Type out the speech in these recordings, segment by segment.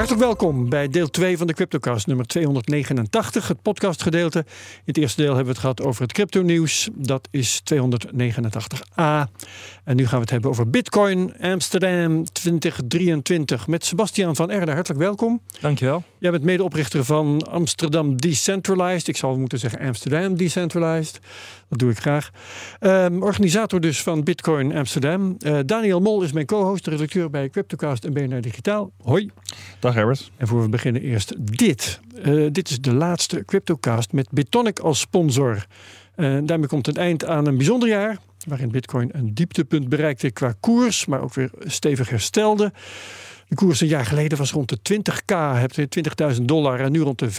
Hartelijk welkom bij deel 2 van de CryptoCast, nummer 289, het podcastgedeelte. In het eerste deel hebben we het gehad over het crypto-nieuws. Dat is 289a. En nu gaan we het hebben over Bitcoin Amsterdam 2023 met Sebastian van Erde. Hartelijk welkom. Dankjewel. Jij bent medeoprichter van Amsterdam Decentralized. Ik zal moeten zeggen Amsterdam Decentralized. Dat doe ik graag. Um, organisator dus van Bitcoin Amsterdam. Uh, Daniel Mol is mijn co-host, redacteur bij Cryptocast en BNR Digitaal. Hoi. Dag Herbert. En voor we beginnen eerst dit. Uh, dit is de laatste Cryptocast met Bitonic als sponsor. Uh, daarmee komt het eind aan een bijzonder jaar. Waarin Bitcoin een dieptepunt bereikte qua koers, maar ook weer stevig herstelde. De koers een jaar geleden was rond de 20k, heb je 20.000 dollar en nu rond de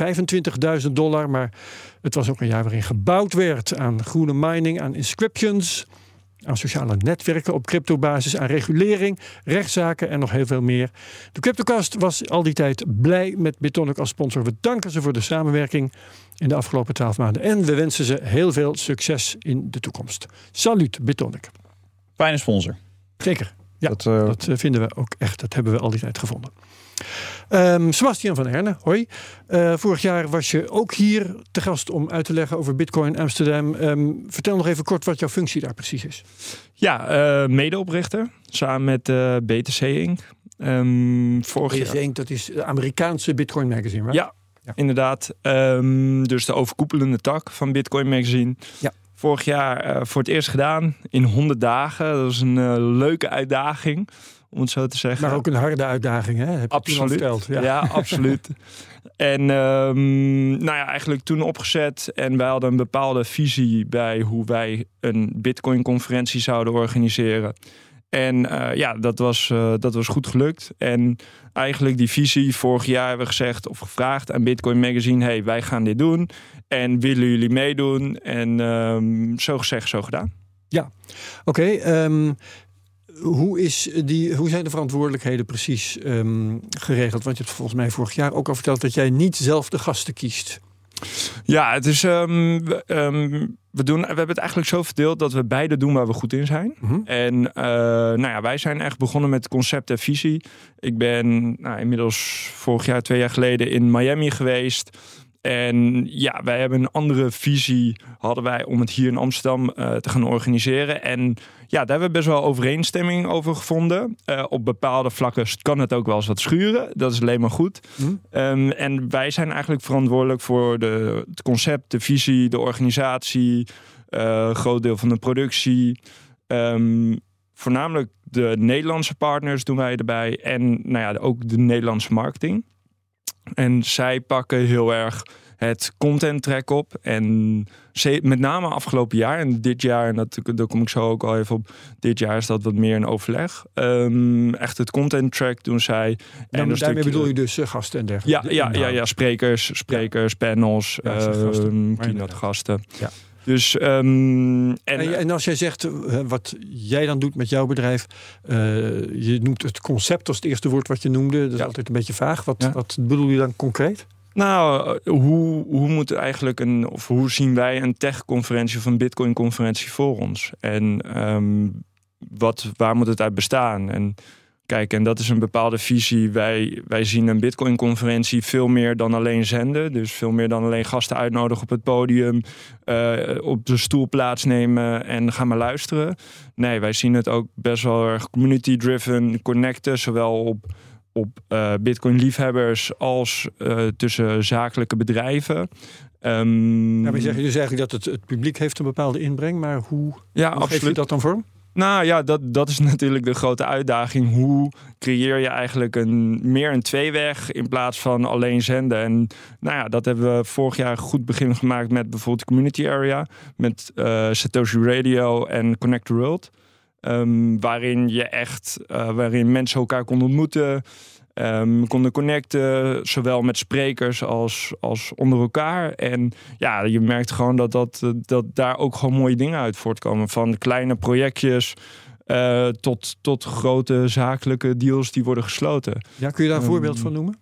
25.000 dollar. Maar het was ook een jaar waarin gebouwd werd aan groene mining, aan inscriptions, aan sociale netwerken op cryptobasis, aan regulering, rechtszaken en nog heel veel meer. De Cryptocast was al die tijd blij met Bitonic als sponsor. We danken ze voor de samenwerking in de afgelopen twaalf maanden en we wensen ze heel veel succes in de toekomst. Salut Bitonic. Fijne sponsor. Zeker. Ja, dat, uh... dat, vinden we ook echt. Dat hebben we al die tijd gevonden. Um, Sebastian van Herne, hoi. Uh, vorig jaar was je ook hier te gast om uit te leggen over Bitcoin Amsterdam. Um, vertel nog even kort wat jouw functie daar precies is. Ja, uh, medeoprichter samen met uh, BTC Inc. Um, vorig BTC Inc. dat is de Amerikaanse Bitcoin Magazine, right? Ja, ja. inderdaad. dus de overkoepelende tak van Bitcoin Magazine. Ja. Vorig jaar uh, voor het eerst gedaan in 100 dagen. Dat was een uh, leuke uitdaging, om het zo te zeggen. Maar ook een harde uitdaging, hè? Heb absoluut. Verteld, ja. ja, absoluut. en um, nou ja, eigenlijk toen opgezet. En wij hadden een bepaalde visie bij hoe wij een Bitcoin-conferentie zouden organiseren. En uh, ja, dat was, uh, dat was goed gelukt. En eigenlijk die visie, vorig jaar hebben we gezegd of gevraagd aan Bitcoin Magazine: hey, wij gaan dit doen. En willen jullie meedoen? En um, zo gezegd, zo gedaan. Ja, oké. Um, hoe, is die, hoe zijn de verantwoordelijkheden precies um, geregeld? Want je hebt volgens mij vorig jaar ook al verteld dat jij niet zelf de gasten kiest. Ja, het is. Um, um, we, doen, we hebben het eigenlijk zo verdeeld dat we beide doen waar we goed in zijn. Mhm. En uh, nou ja, wij zijn echt begonnen met concept en visie. Ik ben nou, inmiddels vorig jaar, twee jaar geleden in Miami geweest. En ja, wij hebben een andere visie, hadden wij, om het hier in Amsterdam uh, te gaan organiseren. En ja, daar hebben we best wel overeenstemming over gevonden. Uh, op bepaalde vlakken kan het ook wel eens wat schuren. Dat is alleen maar goed. Mm. Um, en wij zijn eigenlijk verantwoordelijk voor de, het concept, de visie, de organisatie, uh, groot deel van de productie. Um, voornamelijk de Nederlandse partners doen wij erbij. En nou ja, ook de Nederlandse marketing. En zij pakken heel erg het content track op. En met name afgelopen jaar en dit jaar, en dat, daar kom ik zo ook al even op. Dit jaar is dat wat meer een overleg. Um, echt het content track doen zij. En daarmee stukje, bedoel je dus uh, gasten en dergelijke? Ja, ja, ja, ja sprekers, sprekers, ja. panels, ja, um, keynote gasten. Ja. Dus, um, en, en, en, als jij zegt uh, wat jij dan doet met jouw bedrijf, uh, je noemt het concept als het eerste woord wat je noemde. Dat is altijd een beetje vaag. Wat, Ja. wat bedoel je dan concreet? Nou, hoe, hoe moet eigenlijk een, of hoe zien wij een tech-conferentie of een Bitcoin-conferentie voor ons? En um, wat, waar moet het uit bestaan? En kijk, en dat is een bepaalde visie. Wij, wij zien een Bitcoin-conferentie veel meer dan alleen zenden. Dus veel meer dan alleen gasten uitnodigen op het podium, uh, op de stoel plaatsnemen en gaan maar luisteren. Nee, wij zien het ook best wel erg community-driven, connecten, zowel op op uh, Bitcoin-liefhebbers als uh, tussen zakelijke bedrijven. Um, ja, maar je dus eigenlijk dat het, het publiek heeft een bepaalde inbreng, maar hoe, ja, hoe absoluut. geef je dat dan vorm? Nou ja, dat, dat is natuurlijk de grote uitdaging. Hoe creëer je eigenlijk een, meer een tweeweg in plaats van alleen zenden? En nou ja, dat hebben we vorig jaar goed begin gemaakt met bijvoorbeeld de Community Area, met uh, Satoshi Radio en Connect the World. Um, waarin je echt, uh, waarin mensen elkaar konden ontmoeten. Um, konden connecten, zowel met sprekers als, als onder elkaar. En ja, je merkt gewoon dat, dat, dat daar ook gewoon mooie dingen uit voortkomen. Van kleine projectjes uh, tot, tot grote zakelijke deals die worden gesloten. Ja, kun je daar een um, voorbeeld van noemen?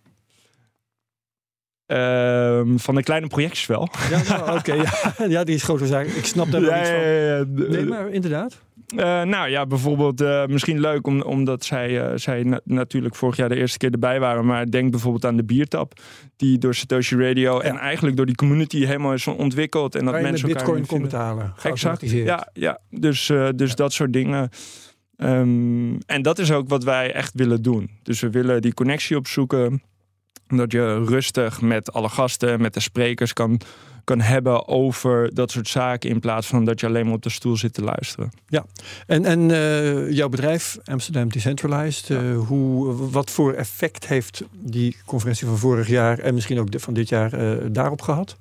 Uh, van de kleine projectjes wel. Ja, nou, oké. ja. ja, die is grote zaak. Ik snap daar wel ja, iets van. Ja, ja, nee, maar inderdaad. Uh, nou ja, bijvoorbeeld uh, misschien leuk om, omdat zij, uh, zij na natuurlijk vorig jaar de eerste keer erbij waren. Maar denk bijvoorbeeld aan de biertap. Die door Satoshi Radio en eigenlijk door die community helemaal is ontwikkeld. En dat mensen met bitcoin kon betalen. Exact. Ja, ja, dus, dus dat soort dingen. Um, en dat is ook wat wij echt willen doen. Dus we willen die connectie opzoeken. Dat je rustig met alle gasten, met de sprekers kan kan hebben over dat soort zaken. In plaats van dat je alleen maar op de stoel zit te luisteren. Ja, en, en uh, jouw bedrijf, Amsterdam Decentralized, ja. uh, hoe, wat voor effect heeft die conferentie van vorig jaar en misschien ook de, van dit jaar uh, daarop gehad?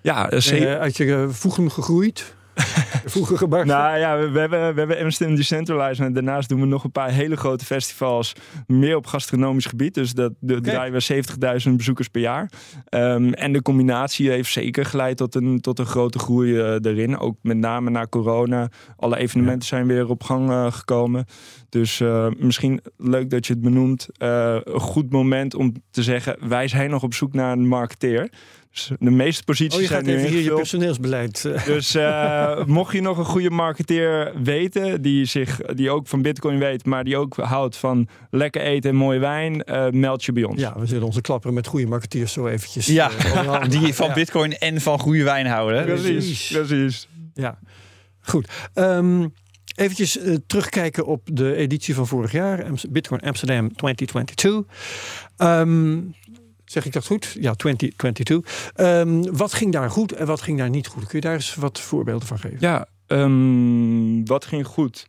Ja, zeker. uit je voegen gegroeid? Vroeger gebakken. Nou ja, we, we, hebben, we hebben Amsterdam Decentralized. En daarnaast doen we nog een paar hele grote festivals. Meer op gastronomisch gebied. Dus dat de, draaien we 70.000 bezoekers per jaar. Um, en de combinatie heeft zeker geleid tot een, tot een grote groei uh, erin. Ook met name na corona. Alle evenementen ja. zijn weer op gang uh, gekomen. Dus uh, misschien leuk dat je het benoemt. een goed moment om te zeggen: wij zijn nog op zoek naar een marketeer. Dus de meeste posities oh, je zijn gaat even hier je personeelsbeleid. Dus uh, mocht je nog een goede marketeer weten, die, zich, die ook van Bitcoin weet, maar die ook houdt van lekker eten en mooie wijn, uh, meld je bij ons. Ja, we zullen onze klapperen met goede marketeers zo eventjes. Ja, uh, die van ja. Bitcoin en van goede wijn houden. Precies, precies. Ja, goed. Um, Eventjes uh, terugkijken op de editie van vorig jaar, Bitcoin Amsterdam 2022. Um, Zeg ik dat goed? Ja, 2022. Um, wat ging daar goed en wat ging daar niet goed? Kun je daar eens wat voorbeelden van geven? Ja, um, wat ging goed?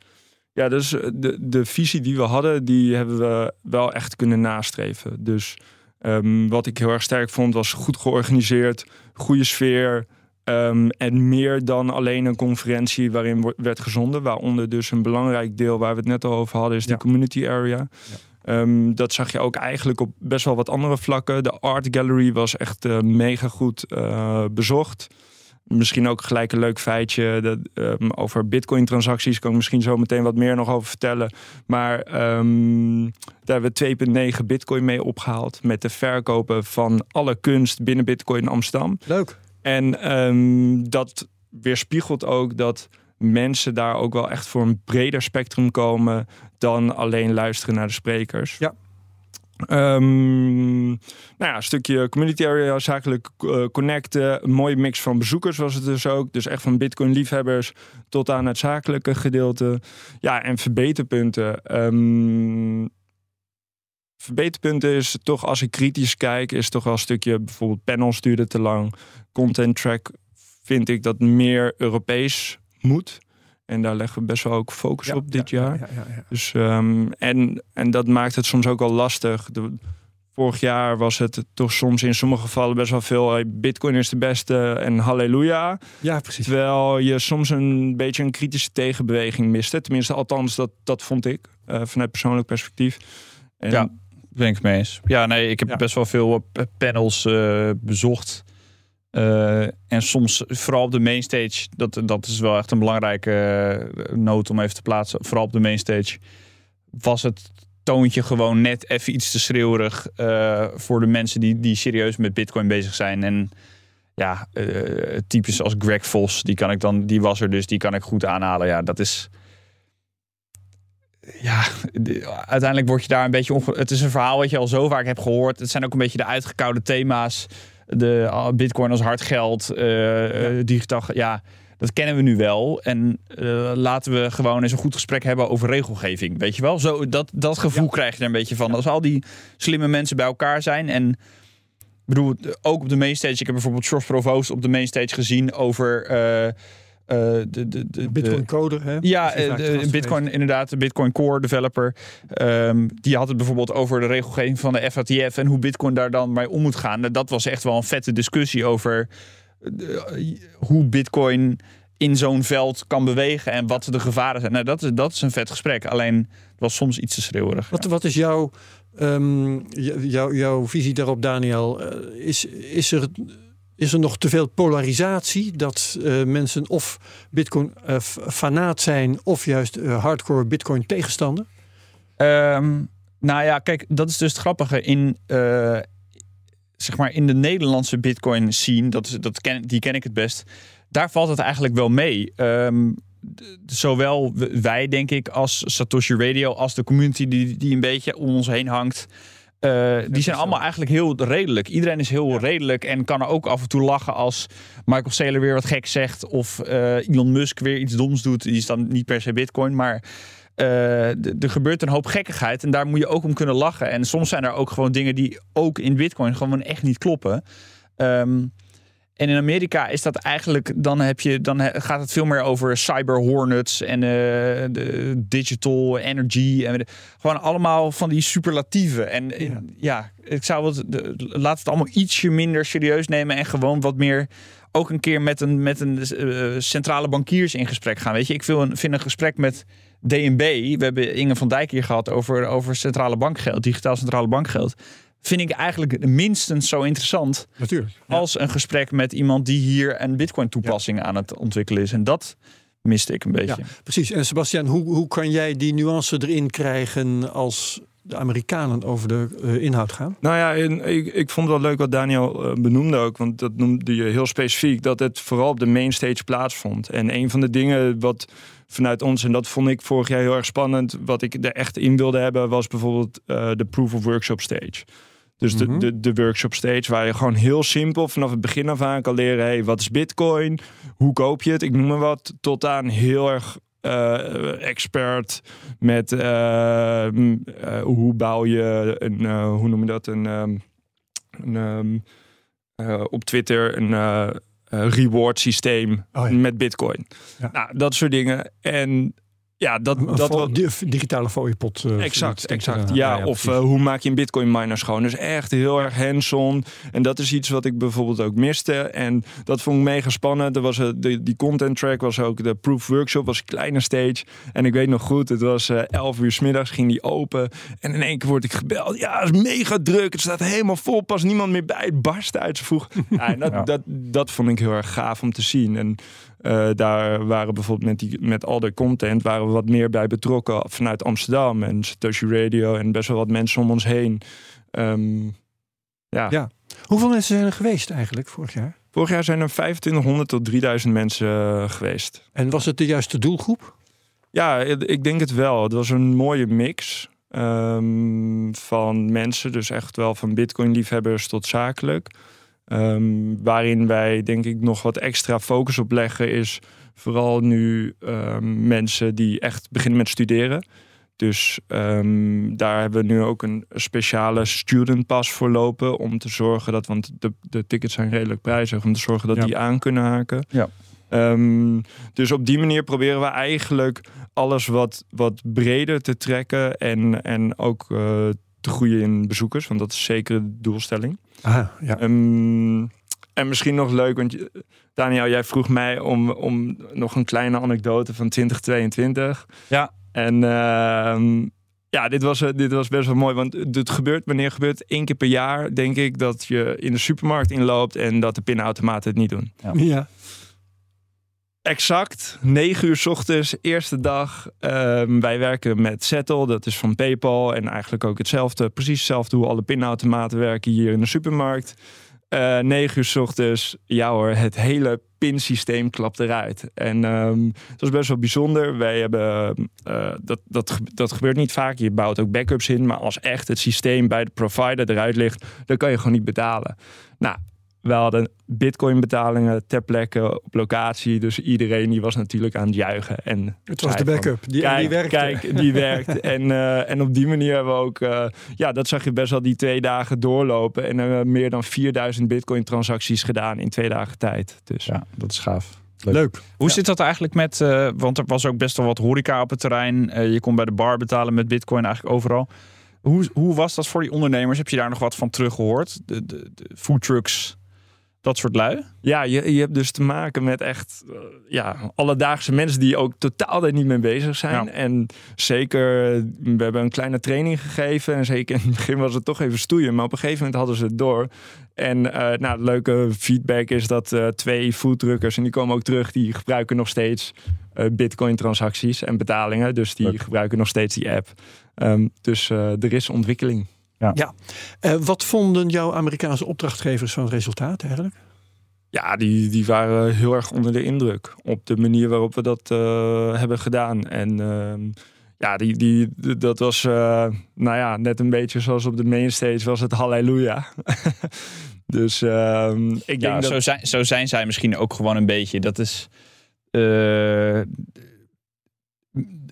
Ja, dus de, de visie die we hadden, die hebben we wel echt kunnen nastreven. Dus um, wat ik heel erg sterk vond, was goed georganiseerd, goede sfeer. Um, en meer dan alleen een conferentie waarin werd gezonden. Waaronder dus een belangrijk deel waar we het net al over hadden, is ja. de community area. Um, dat zag je ook eigenlijk op best wel wat andere vlakken. De Art Gallery was echt uh, mega goed uh, bezocht. Misschien ook gelijk een leuk feitje dat, um, over Bitcoin-transacties. Kan ik misschien zo meteen wat meer nog over vertellen. Maar um, daar hebben we 2,9 Bitcoin mee opgehaald. Met de verkopen van alle kunst binnen Bitcoin Amsterdam. Leuk. En dat weerspiegelt ook dat mensen daar ook wel echt voor een breder spectrum komen dan alleen luisteren naar de sprekers. Ja. Um, nou ja, een stukje community area, zakelijk uh, connecten. Een mooie mix van bezoekers was het dus ook. Dus echt van Bitcoin-liefhebbers tot aan het zakelijke gedeelte. Ja, en verbeterpunten. Um, verbeterpunten is toch, als ik kritisch kijk, is toch wel een stukje bijvoorbeeld panels duurde te lang. Content track vind ik dat meer Europees moet. En daar leggen we best wel ook focus ja, op dit ja, jaar. Ja, dus, um, en, en dat maakt het soms ook wel lastig. De, vorig jaar was het toch soms in sommige gevallen best wel veel. Bitcoin is de beste en halleluja. Ja, precies. Terwijl je soms een beetje een kritische tegenbeweging miste. Tenminste, althans, dat, dat vond ik uh, vanuit persoonlijk perspectief. En, ja, ben ik mee eens. Ja, nee, ik heb best wel veel panels uh, bezocht. Uh, en soms, vooral op de mainstage, dat, dat is wel echt een belangrijke uh, noot om even te plaatsen. Vooral op de mainstage was het toontje gewoon net even iets te schreeuwerig uh, voor de mensen die, die serieus met Bitcoin bezig zijn. En ja, types als Greg Vos, die, kan ik dan, die was er dus, die kan ik goed aanhalen. Ja, dat is. Ja, uiteindelijk word je daar een beetje. Onge... Het is een verhaal wat je al zo vaak hebt gehoord. Het zijn ook een beetje de uitgekoude thema's de uh, bitcoin als hard geld, uh, ja. digitaal, ja, dat kennen we nu wel. En uh, laten we gewoon eens een goed gesprek hebben over regelgeving. Weet je wel? Zo, dat, dat gevoel ja. krijg je er een beetje van. Als al die slimme mensen bij elkaar zijn. En ik bedoel, ook op de mainstage. Ik heb bijvoorbeeld George Provoost op de mainstage gezien over uh, de, de, de, Bitcoin coder, hè? Ja, de, Bitcoin inderdaad, de Bitcoin Core developer. Um, die had het bijvoorbeeld over de regelgeving van de FATF en hoe Bitcoin daar dan mee om moet gaan. Dat was echt wel een vette discussie over uh, hoe Bitcoin in zo'n veld kan bewegen en wat de gevaren zijn. Nou, dat is, dat is een vet gesprek. Alleen het was soms iets te schreeuwerig. Wat, wat is jouw, ehm, jouw, visie daarop, Daniel? Eh, is, is, er, is er nog te veel polarisatie dat eh, mensen of Bitcoin eh, zijn of juist eh, hardcore Bitcoin tegenstander? Ehm, nou ja, kijk, dat is dus het grappige. In, zeg maar in de Nederlandse Bitcoin scene, dat is, dat ken, die ken ik het best. Daar valt het eigenlijk wel mee. Ehm, zowel wij, denk ik, als Satoshi Radio, als de community die, die een beetje om ons heen hangt. Eh, die zijn allemaal eigenlijk heel redelijk. Iedereen is heel redelijk en kan er ook af en toe lachen als Michael Saylor weer wat gek zegt. Of eh, Elon Musk weer iets doms doet. Die is dan niet per se Bitcoin, maar eh, er gebeurt een hoop gekkigheid en daar moet je ook om kunnen lachen. En soms zijn er ook gewoon dingen die ook in Bitcoin gewoon echt niet kloppen. Ehm, en in Amerika is dat eigenlijk, dan, heb je, dan gaat het veel meer over cyber hornets en eh, de digital energy. En gewoon allemaal van die superlatieven. En eh, Ja. ja, ik zou het, de, laat het allemaal ietsje minder serieus nemen en gewoon wat meer ook een keer met een, met een eh, centrale bankiers in gesprek gaan. Weet je, ik wil een, vind een gesprek met DNB. We hebben Inge van Dijk hier gehad over, over centrale bankgeld, digitaal centrale bankgeld. Vind ik eigenlijk minstens zo interessant Natuurlijk. als een gesprek met iemand die hier een Bitcoin toepassing aan het ontwikkelen is. En dat miste ik een beetje. Ja, precies. En Sebastian, hoe, hoe kan jij die nuance erin krijgen als de Amerikanen over de eh, inhoud gaan? Nou ja, en ik, ik vond het wel leuk wat Daniel eh, benoemde ook. Want dat noemde je heel specifiek. Dat het vooral op de mainstage plaatsvond. En een van de dingen wat vanuit ons, en dat vond ik vorig jaar heel erg spannend. Wat ik er echt in wilde hebben, was bijvoorbeeld eh, de proof of workshop stage. Dus Mhm. de, de, de workshop stage, waar je gewoon heel simpel vanaf het begin af aan kan leren: hey, wat is Bitcoin? Hoe koop je het? Ik noem maar wat. Tot aan heel erg eh, expert met eh, eh, hoe bouw je een, hoe noem je dat? Een, ehm, een ehm, eh, op Twitter een reward systeem Oh ja. met Bitcoin. Ja. Nou, dat soort dingen. En ja, dat, Een dat wat. di- digitale fooiepot. eh, Exact, exact. Ja, of eh, hoe maak je een Bitcoin miner schoon? Dus echt heel erg hands-on. En dat is iets wat ik bijvoorbeeld ook miste. En dat vond ik mega spannend. Er was, eh, de, die content track was ook de proof workshop, was een kleine stage. En ik weet nog goed, het was eh 11 uur 's middags, ging die open. En in één keer word ik gebeld. Ja, het is mega druk. Het staat helemaal vol. Pas niemand meer bij. Het barst uit zijn vroeg. Ja, en dat, Ja. dat, dat vond ik heel erg gaaf om te zien. En eh, daar waren bijvoorbeeld met, die, met al de content waren we wat meer bij betrokken vanuit Amsterdam en Satoshi Radio en best wel wat mensen om ons heen. Ehm, ja. Ja. Hoeveel mensen zijn er geweest eigenlijk vorig jaar? Vorig jaar zijn er 2500 tot 3000 mensen eh, geweest. En was het de juiste doelgroep? Ja, ik denk het wel. Het was een mooie mix ehm, van mensen. Dus echt wel van Bitcoin-liefhebbers tot zakelijk. Ehm, waarin wij denk ik nog wat extra focus op leggen is vooral nu ehm, mensen die echt beginnen met studeren. Dus ehm, daar hebben we nu ook een speciale student pass voor lopen om te zorgen dat, want de, de tickets zijn redelijk prijzig, om te zorgen dat Ja. die aan kunnen haken. Ja. Dus op die manier proberen we eigenlijk alles wat, wat breder te trekken en, en ook eh, te groeien in bezoekers, want dat is zeker de doelstelling. Ah, ja. Ehm, en misschien nog leuk, want Daniel, jij vroeg mij om, om nog een kleine anekdote van 2022. Ja. En ehm, ja, dit was, eh, dit was best wel mooi, want het gebeurt, wanneer gebeurt het? één keer per jaar, denk ik, dat je in de supermarkt inloopt en dat de pinautomaten het niet doen. ja. Exact, 9 uur 's ochtends, eerste dag. Ehm, wij werken met Settle, dat is van PayPal. En eigenlijk ook hetzelfde, precies hetzelfde hoe alle pinautomaten werken hier in de supermarkt. Eh 9 uur 's ochtends, ja hoor, het hele pinsysteem klapt eruit. En ehm dat was best wel bijzonder. Wij hebben, eh, dat, dat, dat gebeurt niet vaak. Je bouwt ook backups in, maar als echt het systeem bij de provider eruit ligt, dan kan je gewoon niet betalen. Nou, we hadden bitcoin betalingen ter plekke op locatie. Dus iedereen die was natuurlijk aan het juichen. En Het was de van, backup. Die, Kijk, die werkte. kijk, die werkt. en, eh, en op die manier hebben we ook, eh, ja, dat zag je best wel die twee dagen doorlopen. En hebben we meer dan 4000 bitcoin transacties gedaan in twee dagen tijd. Dus Ja, dat is gaaf. Leuk. Hoe Ja. zit dat eigenlijk met, eh, want er was ook best wel wat horeca op het terrein. Eh, je kon bij de bar betalen met bitcoin eigenlijk overal. Hoe, hoe was dat voor die ondernemers? Heb je daar nog wat van teruggehoord? De, de, de foodtrucks Dat soort lui? Ja, je, je hebt dus te maken met echt uh, ja, alledaagse mensen die ook totaal daar niet mee bezig zijn. Ja. En zeker, we hebben een kleine training gegeven. En zeker in het begin was het toch even stoeien. Maar op een gegeven moment hadden ze het door. En uh, nou, het leuke feedback is dat uh, twee foodtruckers, en die komen ook terug, die gebruiken nog steeds uh, bitcoin transacties en betalingen. Dus die Leuk. gebruiken nog steeds die app. Um, dus er is ontwikkeling. Ja. ja. Uh, wat vonden jouw Amerikaanse opdrachtgevers van het resultaat eigenlijk? Ja, die, die waren heel erg onder de indruk op de manier waarop we dat uh, hebben gedaan. En uh, ja, die, die, dat was, uh, nou ja, net een beetje zoals op de mainstage was het halleluja. dus ehm, ik ja, denk dat... zo, zijn, zo zijn zij misschien ook gewoon een beetje. Dat is eh,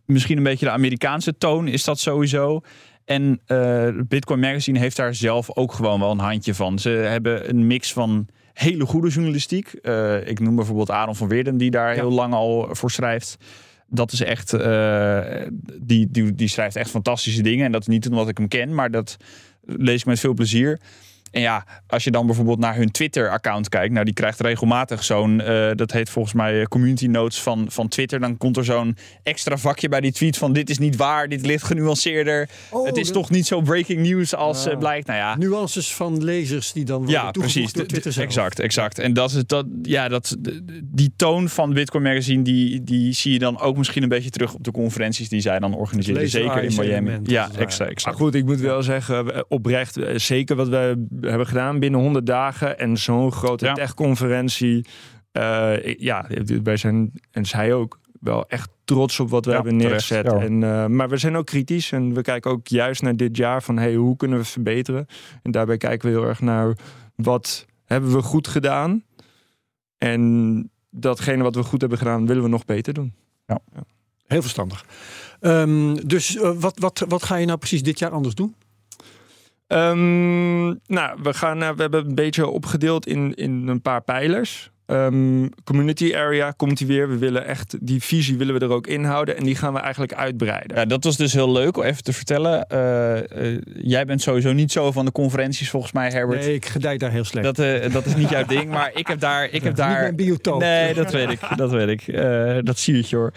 misschien een beetje de Amerikaanse toon, is dat sowieso. En uh, Bitcoin Magazine heeft daar zelf ook gewoon wel een handje van. Ze hebben een mix van hele goede journalistiek. Uh, ik noem bijvoorbeeld Aaron van Weerden, die daar ja. heel lang al voor schrijft. Dat is echt, uh, die, die, die schrijft echt fantastische dingen. En dat is niet omdat ik hem ken, maar dat lees ik met veel plezier. En ja, als je dan bijvoorbeeld naar hun Twitter-account kijkt, nou die krijgt regelmatig zo'n, uh, dat heet volgens mij community notes van, van Twitter. Dan komt er zo'n extra vakje bij die tweet van dit is niet waar, dit ligt genuanceerder. Oh, het is dat... toch niet zo breaking news als uh, blijkt. Nou ja. Nuances van lezers die dan worden ja, precies. door Twitter zelf. Exact, exact. En dat is dat, ja, dat, die toon van Bitcoin Magazine, die, die zie je dan ook misschien een beetje terug op de conferenties die zij dan organiseren. Zeker in Miami. Ja, exact, exact. Maar goed, ik moet wel zeggen, oprecht, zeker wat we hebben gedaan binnen 100 dagen en zo'n grote ja. tech-conferentie. Uh, ja, wij zijn, en zij ook, wel echt trots op wat we ja, hebben neergezet. Terecht, ja. en, uh, maar we zijn ook kritisch en we kijken ook juist naar dit jaar van hey, hoe kunnen we verbeteren? En daarbij kijken we heel erg naar wat hebben we goed gedaan en datgene wat we goed hebben gedaan willen we nog beter doen. Ja. Heel verstandig. Um, dus uh, wat, wat, wat ga je nou precies dit jaar anders doen? Um, nou, we, gaan, uh, we hebben een beetje opgedeeld in, in een paar pijlers. Um, community area komt die weer. We willen echt die visie willen we er ook inhouden en die gaan we eigenlijk uitbreiden. Ja, dat was dus heel leuk om even te vertellen. Uh, uh, jij bent sowieso niet zo van de conferenties volgens mij, Herbert. Nee, ik gedij daar heel slecht. Dat, uh, dat is niet jouw ding, maar ik heb daar, ik heb ja, daar. Niet mijn biotoop. Nee, dat weet ik, dat weet ik. dat zie je hoor.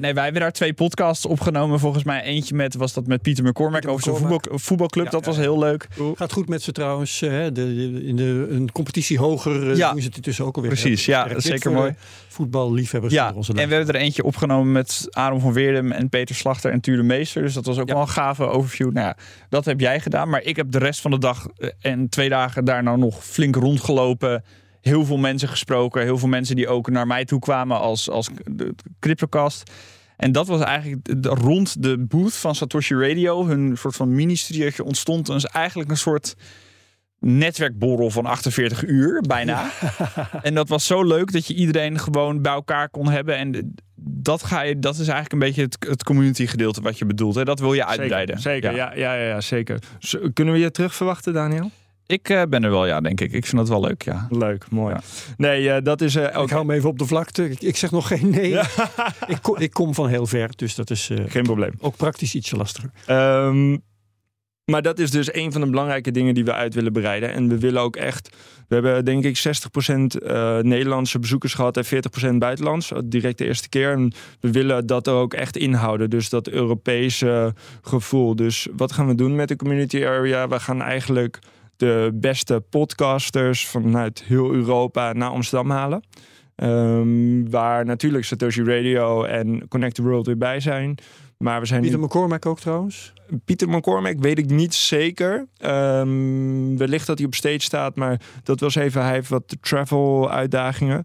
nee, wij hebben daar twee podcasts opgenomen. Volgens mij eentje met was dat met Pieter McCormack over zijn voetbal, voetbalclub. Ja, dat was heel leuk. Gaat goed met ze trouwens. Hè? De, de, in de een competitie hoger ja. doen ze het dus ook alweer. Precies, ja, dat is zeker mooi. Voetballiefhebbers. Ja, onze en we hebben er eentje opgenomen met Aaron van Weerdem en Peter Slachter en Tuur de Meester. Dus dat was ook ja. wel een gave overview. Nou ja, dat heb jij gedaan. Maar ik heb de rest van de dag en twee dagen daar nou nog flink rondgelopen. Heel veel mensen gesproken. Heel veel mensen die ook naar mij toe kwamen als, als de CryptoCast. En dat was eigenlijk rond de booth van Satoshi Radio. Hun soort van mini-studiootje ontstond. Dus eigenlijk een soort netwerkborrel van 48 uur, bijna. Ja. En dat was zo leuk dat je iedereen gewoon bij elkaar kon hebben. En dat, ga je, dat is eigenlijk een beetje het, het community gedeelte wat je bedoelt. Hè? Dat wil je uitbreiden. Zeker, ja. Ja, ja, ja, zeker. Z kunnen we je terug verwachten, Daniel? Ik uh, ben er wel, ja, denk ik. Ik vind dat wel leuk, ja. Leuk, mooi. Ja. Nee, uh, dat is... Uh, ook... Ik hou me even op de vlakte. Ik, ik zeg nog geen nee. Ja. ik, kom, ik, kom van heel ver, dus dat is... geen probleem. Ook praktisch ietsje lastiger. Um, maar dat is dus een van de belangrijke dingen die we uit willen bereiden. En we willen ook echt... We hebben denk ik 60% uh, Nederlandse bezoekers gehad en 40% buitenlands. Direct de eerste keer. En we willen dat er ook echt inhouden. Dus dat Europese gevoel. Dus wat gaan we doen met de community area? We gaan eigenlijk de beste podcasters vanuit heel Europa naar Amsterdam halen. Um, waar natuurlijk Satoshi Radio en Connect the World weer bij zijn. Maar we zijn Pieter nu... McCormack ook trouwens? Pieter McCormack weet ik niet zeker. Um, wellicht dat hij op stage staat, maar dat was even... Hij heeft wat travel uitdagingen.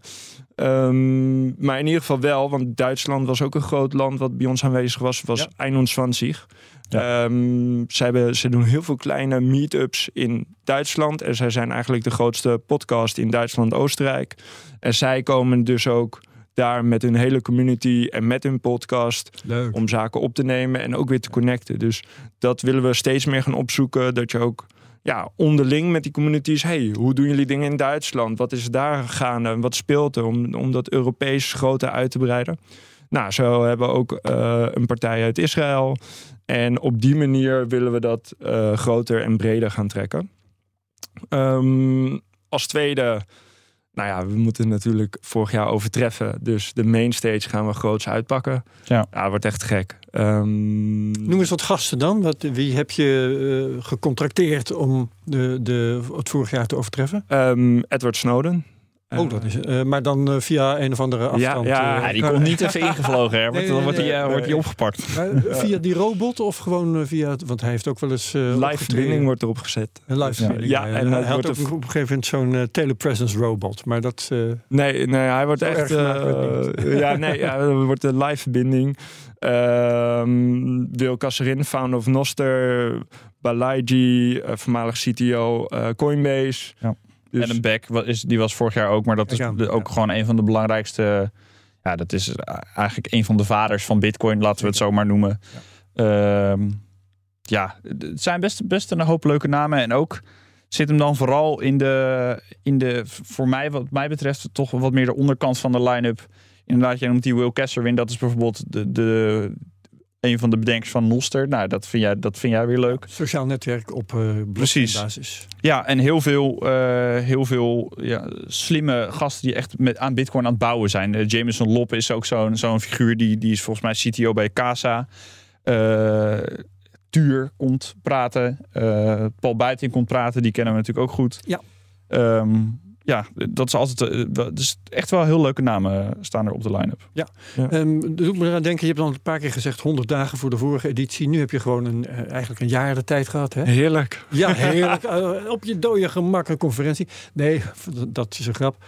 Um, maar in ieder geval wel, want Duitsland was ook een groot land... wat bij ons aanwezig was, was ja. 21. Ja. Um, zij, hebben, ze doen heel veel kleine meetups in Duitsland. En zij zijn eigenlijk de grootste podcast in Duitsland-Oostenrijk. En zij komen dus ook daar met hun hele community en met hun podcast Leuk. om zaken op te nemen en ook weer te connecten. Dus dat willen we steeds meer gaan opzoeken. Dat je ook ja, onderling met die communities, hey, hoe doen jullie dingen in Duitsland? Wat is daar gaande en wat speelt er om, om dat Europees groter uit te breiden? Nou, zo hebben we ook uh, een partij uit Israël. En op die manier willen we dat uh, groter en breder gaan trekken. Um, als tweede, nou ja, we moeten natuurlijk vorig jaar overtreffen. Dus de mainstage gaan we groots uitpakken. Ja. ja wordt echt gek. Ehm, Noem eens wat gasten dan. Wat, wie heb je uh, gecontracteerd om de, de, het vorig jaar te overtreffen? Um, Edward Snowden. Oh, dat is uh, Maar dan uh, via een of andere afstand. Ja, ja die komt niet even ingevlogen. Hè. Nee, dan wordt hij nee, opgepakt. Via die robot of gewoon via... Want hij heeft ook wel eens... live verbinding wordt erop gezet. Een live verbinding. Ja, en hij had ook op een gegeven moment zo'n telepresence robot. Maar dat... nee, nee, hij wordt echt... ja, nee, ja, wordt een live verbinding. Uh, Wil Kasserin, founder of Noster, Balaji, uh, voormalig CTO, uh, Coinbase. Ja. Dus... Adam Beck, is, die was vorig jaar ook, maar dat is ook gewoon een van de belangrijkste. Ja, dat is eigenlijk een van de vaders van Bitcoin, laten we het zo maar noemen. Ja, ja het zijn best, best een hoop leuke namen. En ook zit hem dan vooral in de, in de voor mij, wat mij betreft, toch wat meer de onderkant van de line-up inderdaad, jij noemt die Will Kesserwin. Dat is bijvoorbeeld de, de, een van de bedenkers van Noster. Nou, dat vind jij, dat vind jij weer leuk. Sociaal netwerk op uh, Precies. basis. Ja, en heel veel, uh, heel veel ja, slimme gasten die echt met, aan Bitcoin aan het bouwen zijn. Uh, Jameson Lop is ook zo'n zo'n figuur. Die, die is volgens mij CTO bij Casa. Tuur komt praten. Paul Buiting komt praten. Die kennen we natuurlijk ook goed. Ja. Um, ja, dat is altijd. Dus echt wel heel leuke namen staan er op de line-up. Ja, ja. Um, dat doet me eraan denken. Je hebt dan een paar keer gezegd 100 dagen voor de vorige editie. Nu heb je gewoon een, uh, eigenlijk een jaar de tijd gehad. Hè? Heerlijk. Ja, heerlijk. uh, op je dode gemak een conferentie. Nee, dat is een grap.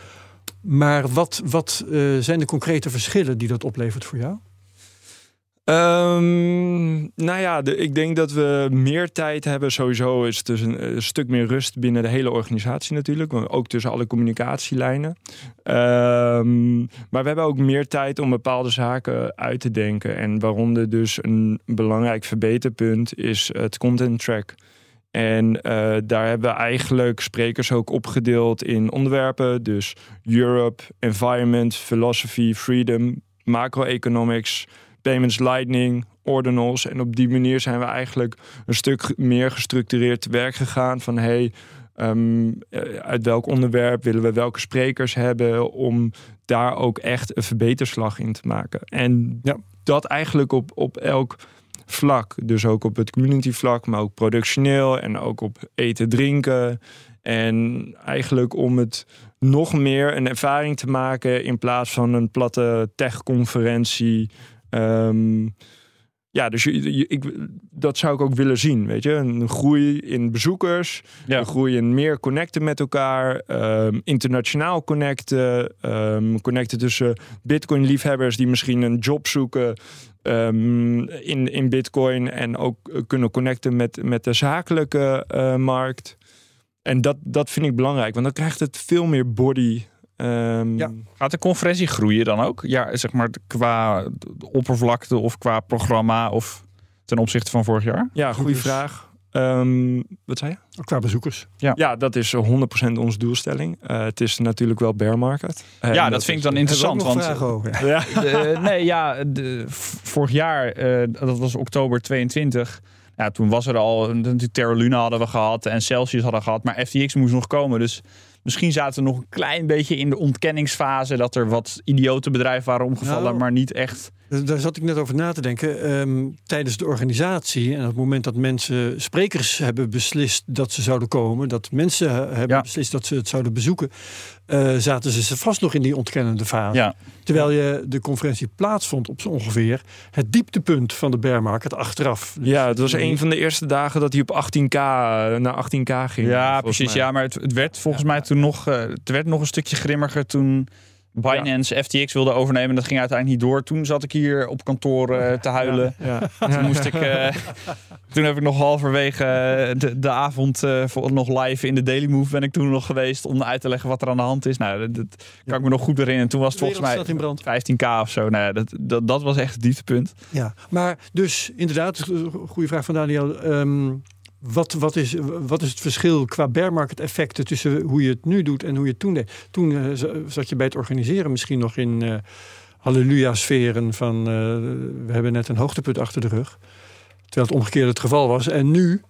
Maar wat, wat uh, zijn de concrete verschillen die dat oplevert voor jou? Um, nou ja, ik denk dat we meer tijd hebben. Sowieso is het dus een, stuk meer rust binnen de hele organisatie natuurlijk. Ook tussen alle communicatielijnen. Um, maar we hebben ook meer tijd om bepaalde zaken uit te denken. En waaronder dus een belangrijk verbeterpunt is het content track. En uh, daar hebben we eigenlijk sprekers ook opgedeeld in onderwerpen. Dus Europe, Environment, Philosophy, Freedom, Macroeconomics... Payments Lightning, Ordinals. En op die manier zijn we eigenlijk een stuk meer gestructureerd te werk gegaan. Van hey, um, uit welk onderwerp willen we welke sprekers hebben om daar ook echt een verbeterslag in te maken. En ja. dat eigenlijk op, op elk vlak. Dus ook op het community vlak, maar ook productioneel en ook op eten, drinken. En eigenlijk om het nog meer een ervaring te maken in plaats van een platte tech-conferentie. Um, ja, dus je, je, ik, dat zou ik ook willen zien, weet je. Een groei in bezoekers, ja. een groei in meer connecten met elkaar, um, internationaal connecten, um, connecten tussen Bitcoin-liefhebbers die misschien een job zoeken um, in, in Bitcoin en ook kunnen connecten met, met de zakelijke uh, markt. En dat, dat vind ik belangrijk, want dan krijgt het veel meer body. Um, ja. Gaat de conferentie groeien dan ook? Ja, zeg maar qua oppervlakte of qua programma of ten opzichte van vorig jaar? Ja, goede vraag. Um, wat zei je? Qua bezoekers. Ja, ja dat is 100% onze doelstelling. Uh, het is natuurlijk wel bear market. Uh, ja, dat, dat vind ik dan interessant. Want, over. Ja. De, nee, ja, de, vorig jaar, uh, dat was oktober 22. Ja, toen was er al, natuurlijk Terra Luna hadden we gehad en Celsius hadden gehad, maar FTX moest nog komen. Dus misschien zaten we nog een klein beetje in de ontkenningsfase dat er wat idiote bedrijven waren omgevallen, nou, maar niet echt. Daar zat ik net over na te denken. Um, tijdens de organisatie en op het moment dat mensen, sprekers hebben beslist dat ze zouden komen, dat mensen hebben ja. beslist dat ze het zouden bezoeken, uh, zaten ze vast nog in die ontkennende fase. Ja. Terwijl je de conferentie plaatsvond op zo ongeveer het dieptepunt van de bear market achteraf. Ja, het was een van de eerste dagen dat hij op 18k naar 18k ging. Ja, precies. Mij. Ja, maar het, het werd volgens ja. mij toen nog, uh, het werd nog een stukje grimmiger toen Binance ja. FTX wilde overnemen. Dat ging uiteindelijk niet door. Toen zat ik hier op kantoor uh, te huilen. Ja, ja. Toen moest ik. Uh, toen heb ik nog halverwege de, de avond uh, nog live in de Daily Move ben ik toen nog geweest om uit te leggen wat er aan de hand is. Nou, dat, dat kan ik me nog goed herinneren. Toen was het volgens mij 15k of zo. Nou, ja, dat, dat, dat was echt het dieptepunt. Ja, maar dus inderdaad, goede vraag van Daniel. Um, wat, wat, is, wat is het verschil qua bear market effecten tussen hoe je het nu doet en hoe je het toen deed? Toen uh, zat je bij het organiseren misschien nog in uh, halleluja-sferen van uh, we hebben net een hoogtepunt achter de rug. Terwijl het omgekeerde het geval was. En nu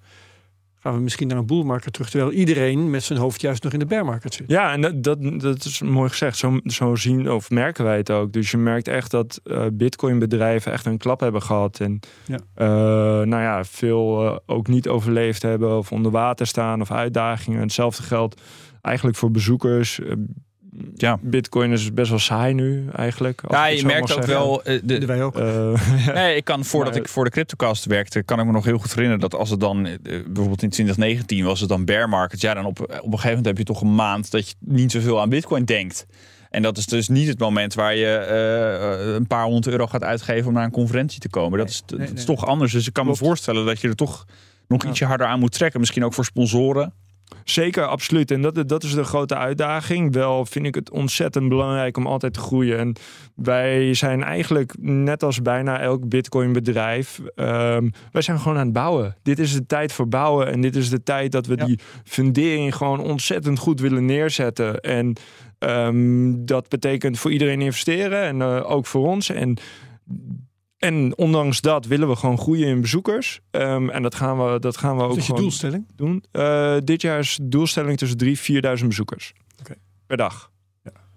gaan we misschien naar een bullmarket terug. Terwijl iedereen met zijn hoofd juist nog in de bear market zit. Ja, en dat, dat, dat is mooi gezegd. Zo, zo zien of merken wij het ook. Dus je merkt echt dat eh, bitcoin bedrijven echt een klap hebben gehad. En Ja. eh, nou ja, veel eh, ook niet overleefd hebben of onder water staan of uitdagingen. Hetzelfde geldt eigenlijk voor bezoekers. Ja. Bitcoin is best wel saai nu eigenlijk. als Ja, je merkt ook zeggen. wel... eh, de, Wij ook. Eh, Nee, ik kan voordat Maar- ik voor de CryptoCast werkte, kan ik me nog heel goed herinneren dat als het dan eh, bijvoorbeeld in 2019 was het dan bear market, ja, dan op, op een gegeven moment heb je toch een maand dat je niet zoveel aan Bitcoin denkt. En dat is dus niet het moment waar je eh, een paar honderd euro gaat uitgeven om naar een conferentie te komen. Dat is, dat nee, is nee. toch anders. Dus ik kan Klopt. me voorstellen dat je er toch nog Ja. ietsje harder aan moet trekken. Misschien ook voor sponsoren. Zeker, absoluut. En dat, dat is de grote uitdaging. Wel vind ik het ontzettend belangrijk om altijd te groeien. En wij zijn eigenlijk, net als bijna elk Bitcoin bedrijf, ehm, wij zijn gewoon aan het bouwen. Dit is de tijd voor bouwen. En dit is de tijd dat we Ja. die fundering gewoon ontzettend goed willen neerzetten. En ehm, dat betekent voor iedereen investeren en eh, ook voor ons. En en ondanks dat willen we gewoon groeien in bezoekers. Ehm, en dat gaan we, dat gaan we ook is je gewoon doelstelling. doen. Eh, dit jaar is doelstelling tussen 3.000 4.000 bezoekers. Per dag.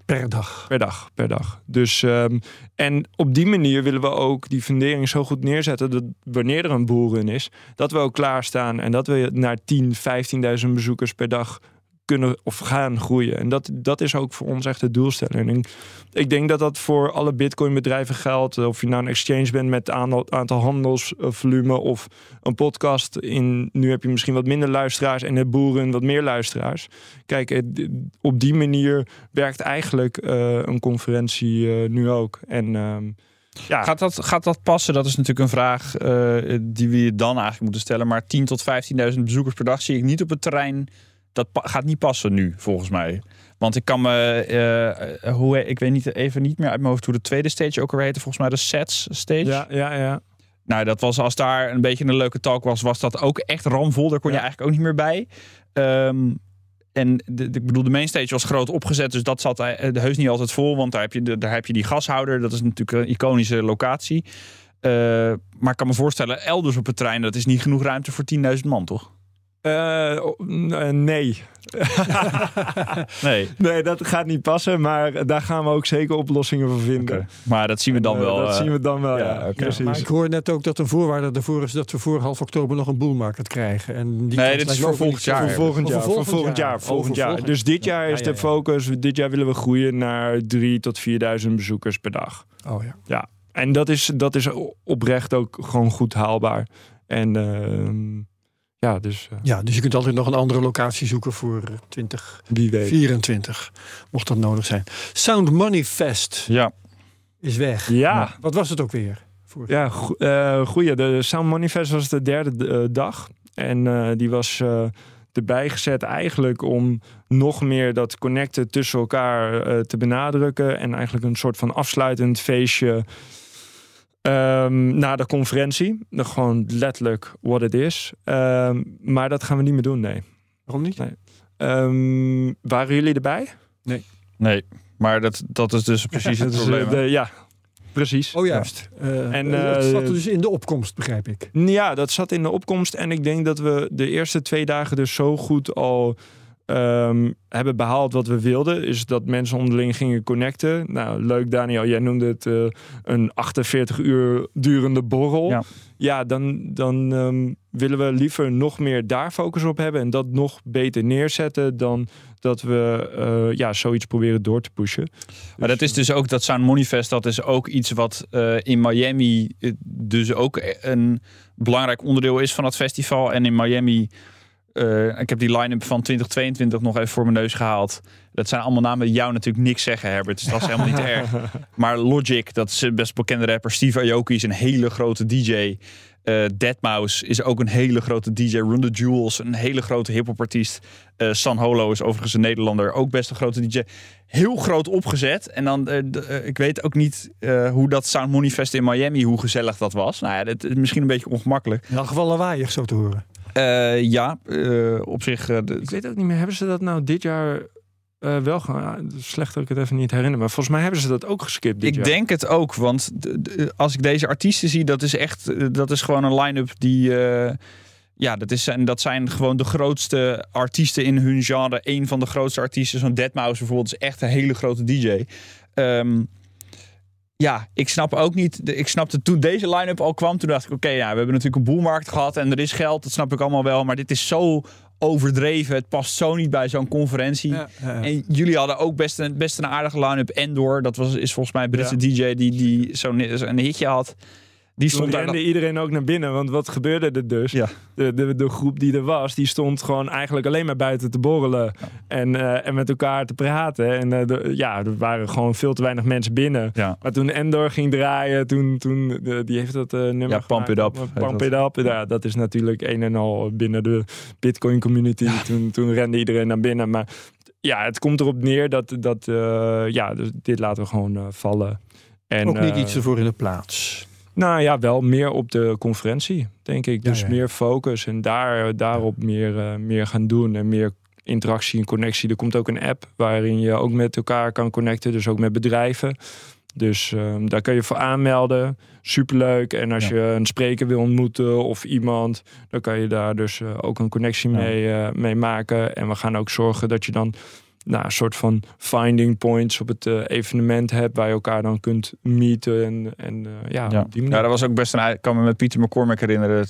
Per dag. Per dag. Per dag. Dus, ehm, en op die manier willen we ook die fundering zo goed neerzetten dat wanneer er een boelrun is, dat we ook klaarstaan en dat we naar 10, 15.000 bezoekers per dag kunnen of gaan groeien. En dat, dat is ook voor ons echt de doelstelling. En ik denk dat dat voor alle bitcoin bedrijven geldt. Of je nou een exchange bent met aantal, aantal handelsvolume of een podcast. In, nu heb je misschien wat minder luisteraars en de boeren wat meer luisteraars. Kijk, op die manier werkt eigenlijk eh, een conferentie eh, nu ook. En ehm, ja, Gaat dat, gaat dat passen? Dat is natuurlijk een vraag eh, die we dan eigenlijk moeten stellen. Maar 10.000 tot 15.000 bezoekers per dag zie ik niet op het terrein. Dat gaat niet passen nu, volgens mij. Want ik kan me, eh, eh, hoe, ik weet niet, even niet meer uit mijn hoofd hoe de tweede stage ook alweer heette. Volgens mij de sets stage. ja, ja, ja. Nou, dat was als daar een beetje een leuke talk was, was dat ook echt ramvol. Daar kon je eigenlijk ook niet meer bij. Ehm, en de, de- ik bedoel, de mainstage was groot opgezet, dus dat zat eh, heus niet altijd vol. Want daar heb je, de, daar heb je die gashouder. Dat is natuurlijk een iconische locatie. Maar ik kan me voorstellen, elders op het trein, dat is niet genoeg ruimte voor 10.000 man, toch? Eh, nee. Nee. nee, dat gaat niet passen. Maar daar gaan we ook zeker oplossingen voor vinden. Oké. Maar dat zien we dan En, eh, wel. Dat zien we dan wel, ja, ja. Precies. Maar ik hoor net ook dat een voorwaarde ervoor is dat we voor half oktober nog een bullmarket krijgen. En die kans dit is voor volgend jaar. Voor volgend jaar, voor volgend jaar, volgend jaar. Dus dit jaar Ja, is ja, de ja. focus. Dit jaar willen we groeien naar 3 tot 4.000 bezoekers per dag. Oh ja. En dat is, dat is oprecht ook gewoon goed haalbaar. En ehm, ja, dus eh, Ja, dus je kunt altijd nog een andere locatie zoeken voor eh, 2024, wie weet. mocht dat nodig zijn. Sound Money Fest Ja, is weg. Ja, Wat was het ook weer? Voor... ja go- eh, goeie. De Sound Manifest was de derde eh, dag. En eh, die was eh, erbij gezet eigenlijk om nog meer dat connecten tussen elkaar eh, te benadrukken. En eigenlijk een soort van afsluitend feestje ehm, na de conferentie. Nou, Gewoon letterlijk what it is. Ehm, maar dat gaan we niet meer doen, nee. Waarom niet? Nee. Ehm, waren jullie erbij? nee. Maar dat, dat is dus precies het Dat is, probleem. eh, de- ja, precies. Oh juist. Eh, En, eh, het eh, zat dus in de opkomst, begrijp ik. Ja, dat zat in de opkomst. En ik denk dat we de eerste twee dagen dus zo goed al ehm, hebben behaald wat we wilden. Is dat mensen onderling gingen connecten. Nou, leuk Daniel, jij noemde het eh, een 48 uur durende borrel. Ja. Ja, dan, dan ehm, willen we liever nog meer daar focus op hebben. En dat nog beter neerzetten dan dat we eh, ja, zoiets proberen door te pushen. Maar dat is dus ook dat Sound Money Fest, dat is ook iets wat eh, in Miami eh, dus ook een belangrijk onderdeel is van het festival. En in Miami, eh, ik heb die line-up van 2022 nog even voor mijn neus gehaald. Dat zijn allemaal namen die jou natuurlijk niks zeggen, Herbert. Dus dat is helemaal niet erg. Maar Logic, dat is een best bekende rapper. Steve Aoki is een hele grote DJ. Eh Deadmau5 is ook een hele grote DJ. Run the Jewels, een hele grote hip-hop artiest. Eh, San Holo is overigens een Nederlander, ook best een grote DJ. Heel groot opgezet. En dan, ik weet ook niet hoe dat Sound Money Fest in Miami, hoe gezellig dat was. Nou ja, dat is misschien een beetje ongemakkelijk. In elk geval lawaaiig zo te horen. Eh, ja, eh, op zich. eh, Ik weet ook niet meer, hebben ze dat nou dit jaar wel gedaan? Slecht dat ik het even niet herinner, maar volgens mij hebben ze dat ook geskipt dit ik jaar. denk het ook, want als ik deze artiesten zie, dat is echt, dat is gewoon een line-up die, ja, dat, is, en dat zijn gewoon de grootste artiesten in hun genre. Een van de grootste artiesten, zo'n Deadmau5 bijvoorbeeld, is echt een hele grote DJ. Ehm, ja, ik snap ook niet. de- Ik snapte toen deze line-up al kwam. Toen dacht ik: oké, ja, we hebben natuurlijk een boelmarkt gehad en er is geld. Dat snap ik allemaal wel. Maar dit is zo overdreven. Het past zo niet bij zo'n conferentie. Ja, ja, ja. En jullie hadden ook best een, best een aardige line-up. Endor, dat was, is volgens mij een Britse DJ die, die zo'n zo'n hitje had. Die stond daar. iedereen ook naar binnen. Want wat gebeurde er dus? Ja. De, de, de groep die er was, die stond gewoon eigenlijk alleen maar buiten te borrelen. En, eh, en met elkaar te praten. En eh, de- ja, er waren gewoon veel te weinig mensen binnen. Ja. Maar toen Endor ging draaien, toen, toen die heeft dat eh, nummer Ja, Pump It. Up Pump It Up. Ja, dat is natuurlijk een en al binnen de Bitcoin community. Toen, toen rende iedereen naar binnen. Maar ja, het komt erop neer dat, dat ja, dus dit laten we gewoon vallen. En, Ook niet iets ervoor in de plaats. Nou ja, wel meer op de conferentie, denk ik. Dus ja. meer focus en daar, daarop meer, eh, meer gaan doen en meer interactie en connectie. Er komt ook een app waarin je ook met elkaar kan connecten, dus ook met bedrijven. Dus ehm, daar kan je voor aanmelden. Superleuk. En als Ja. je een spreker wil ontmoeten of iemand, dan kan je daar dus eh, ook een connectie mee, eh, mee maken. En we gaan ook zorgen dat je dan nou, een soort van finding points op het eh, evenement hebt waar je elkaar dan kunt meeten. En, en eh, ja, Ja. ja, dat was ook best een. Ik kan me met Pieter McCormack herinneren.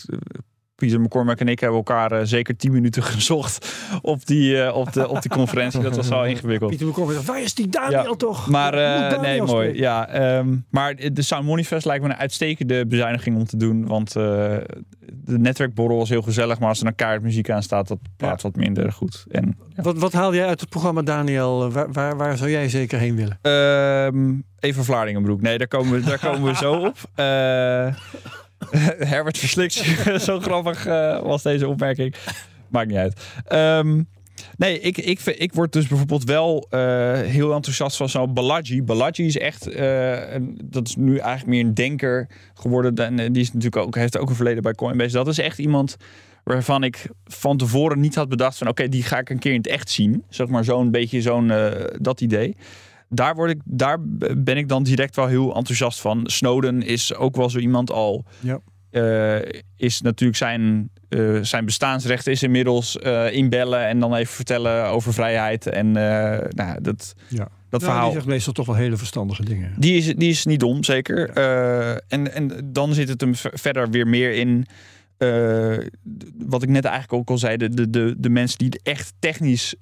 Pieter McCormack en ik hebben elkaar eh, zeker 10 minuten gezocht op die, eh, op de, op die conferentie. Dat was wel ingewikkeld. Pieter McCormick zegt, waar is die Daniel Ja, toch? Maar eh, Daniel nee, mooi. Ja, ehm, maar de Sound lijkt me een uitstekende bezuiniging om te doen. Want de netwerkborrel was heel gezellig. Maar als er een kaart muziek aan staat, dat plaatst wat minder goed. En, ja. Wat, wat haal jij uit het programma, Daniel? Waar, waar, waar zou jij zeker heen willen? Ehm, even Vlaardingenbroek. Nee, daar komen we, daar komen we zo op. Eh, Herbert verslikt. Zo grappig eh, was deze opmerking. Maakt niet uit. Ehm, nee, ik, ik, ik word dus bijvoorbeeld wel eh, heel enthousiast van zo'n Balaji. Balaji is echt, eh, dat is nu eigenlijk meer een denker geworden. En die is natuurlijk ook, heeft ook een verleden bij Coinbase. Dat is echt iemand waarvan ik van tevoren niet had bedacht van oké, die ga ik een keer in het echt zien. Zeg maar zo'n beetje zo'n dat idee. Daar, word ik, daar ben ik dan direct wel heel enthousiast van. Snowden is ook wel zo iemand al. Ja. eh, is natuurlijk zijn, eh, zijn bestaansrecht is inmiddels eh, inbellen en dan even vertellen over vrijheid. En nou, dat, Ja. dat verhaal. Die zegt meestal toch wel hele verstandige dingen. Die is, die is niet dom, zeker. En, en dan zit het hem verder weer meer in. wat ik net eigenlijk ook al zei. De, de, de, de mensen die echt technisch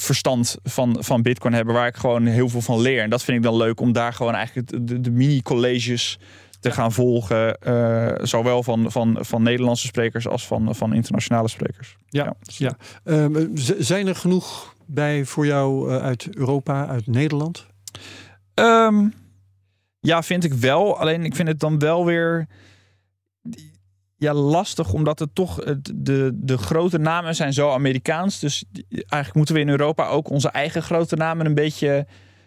verstand van, van Bitcoin hebben. Waar ik gewoon heel veel van leer. En dat vind ik dan leuk om daar gewoon eigenlijk de, mini-colleges te gaan volgen. eh, zowel van, van, van Nederlandse sprekers als van, van internationale sprekers. Ja, ja. Ehm, z- zijn er genoeg bij voor jou eh, uit Europa, uit Nederland? Ehm, ja, vind ik wel. Alleen ik vind het dan wel weer ja, lastig, omdat het toch de, de grote namen zijn zo Amerikaans. Dus eigenlijk moeten we in Europa ook onze eigen grote namen een beetje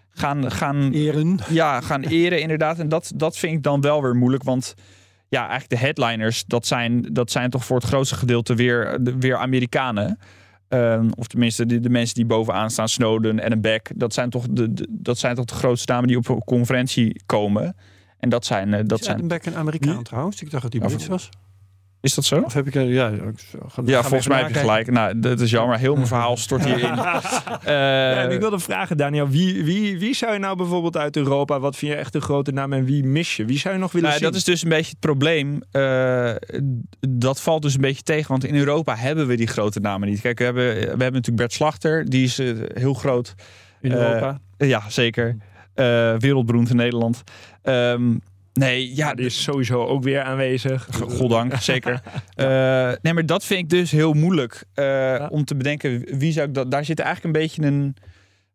gaan, gaan, Eren. ja, gaan eren, inderdaad. En dat, dat vind ik dan wel weer moeilijk, want ja, eigenlijk de headliners, dat zijn, dat zijn toch voor het grootste gedeelte weer, weer Amerikanen. Ehm, of tenminste, de, de mensen die bovenaan staan, Snowden en een Beck, dat zijn toch de, de- dat zijn toch de grootste namen die op een conferentie komen. En dat zijn, eh, dat zijn. Attenbeck een Amerikaan trouwens? Ik dacht dat hij Brits was. Is dat zo? Of heb ik een... Ja, ik ga- ga Ja, volgens mij heb je gelijk. Nou, dat is jammer. Heel mijn verhaal stort hierin. Ja, ik wilde vragen, Daniel, wie, wie, wie zou je nou bijvoorbeeld uit Europa, wat vind je echt een grote naam en wie mis je? Wie zou je nog willen Nou, zien? dat is dus een beetje het probleem. Eh, dat valt dus een beetje tegen. Want in Europa hebben we die grote namen niet. Kijk, we hebben, we hebben natuurlijk Bert Slachter. Die is eh, heel groot. In Eh, Europa. Ja, zeker. Eh, wereldberoemd in Nederland. Ehm, nee, ja, die is sowieso ook weer aanwezig. Goddank, zeker. Eh, nee, maar dat vind ik dus heel moeilijk eh, om te bedenken. Wie zou ik dat? Daar zit eigenlijk een beetje een,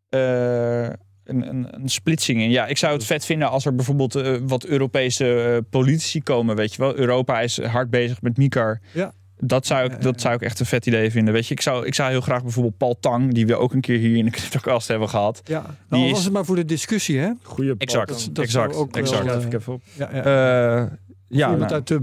eh, een, een, een splitsing in. Ja, ik zou het vet vinden als er bijvoorbeeld wat Europese politici komen. Weet je wel, Europa is hard bezig met MICAR. Ja. Dat zou, ik, dat zou ik echt een vet idee vinden. Weet je, ik zou, ik zou heel graag bijvoorbeeld Paul Tang, die we ook een keer hier in de CryptoCast hebben gehad. Ja, nou, is- was het maar voor de discussie, hè? Goeie Exact, dat exact, ook wel, exact. eh, even op. Ja, ja. Eh, ja, Iemand nou, uit de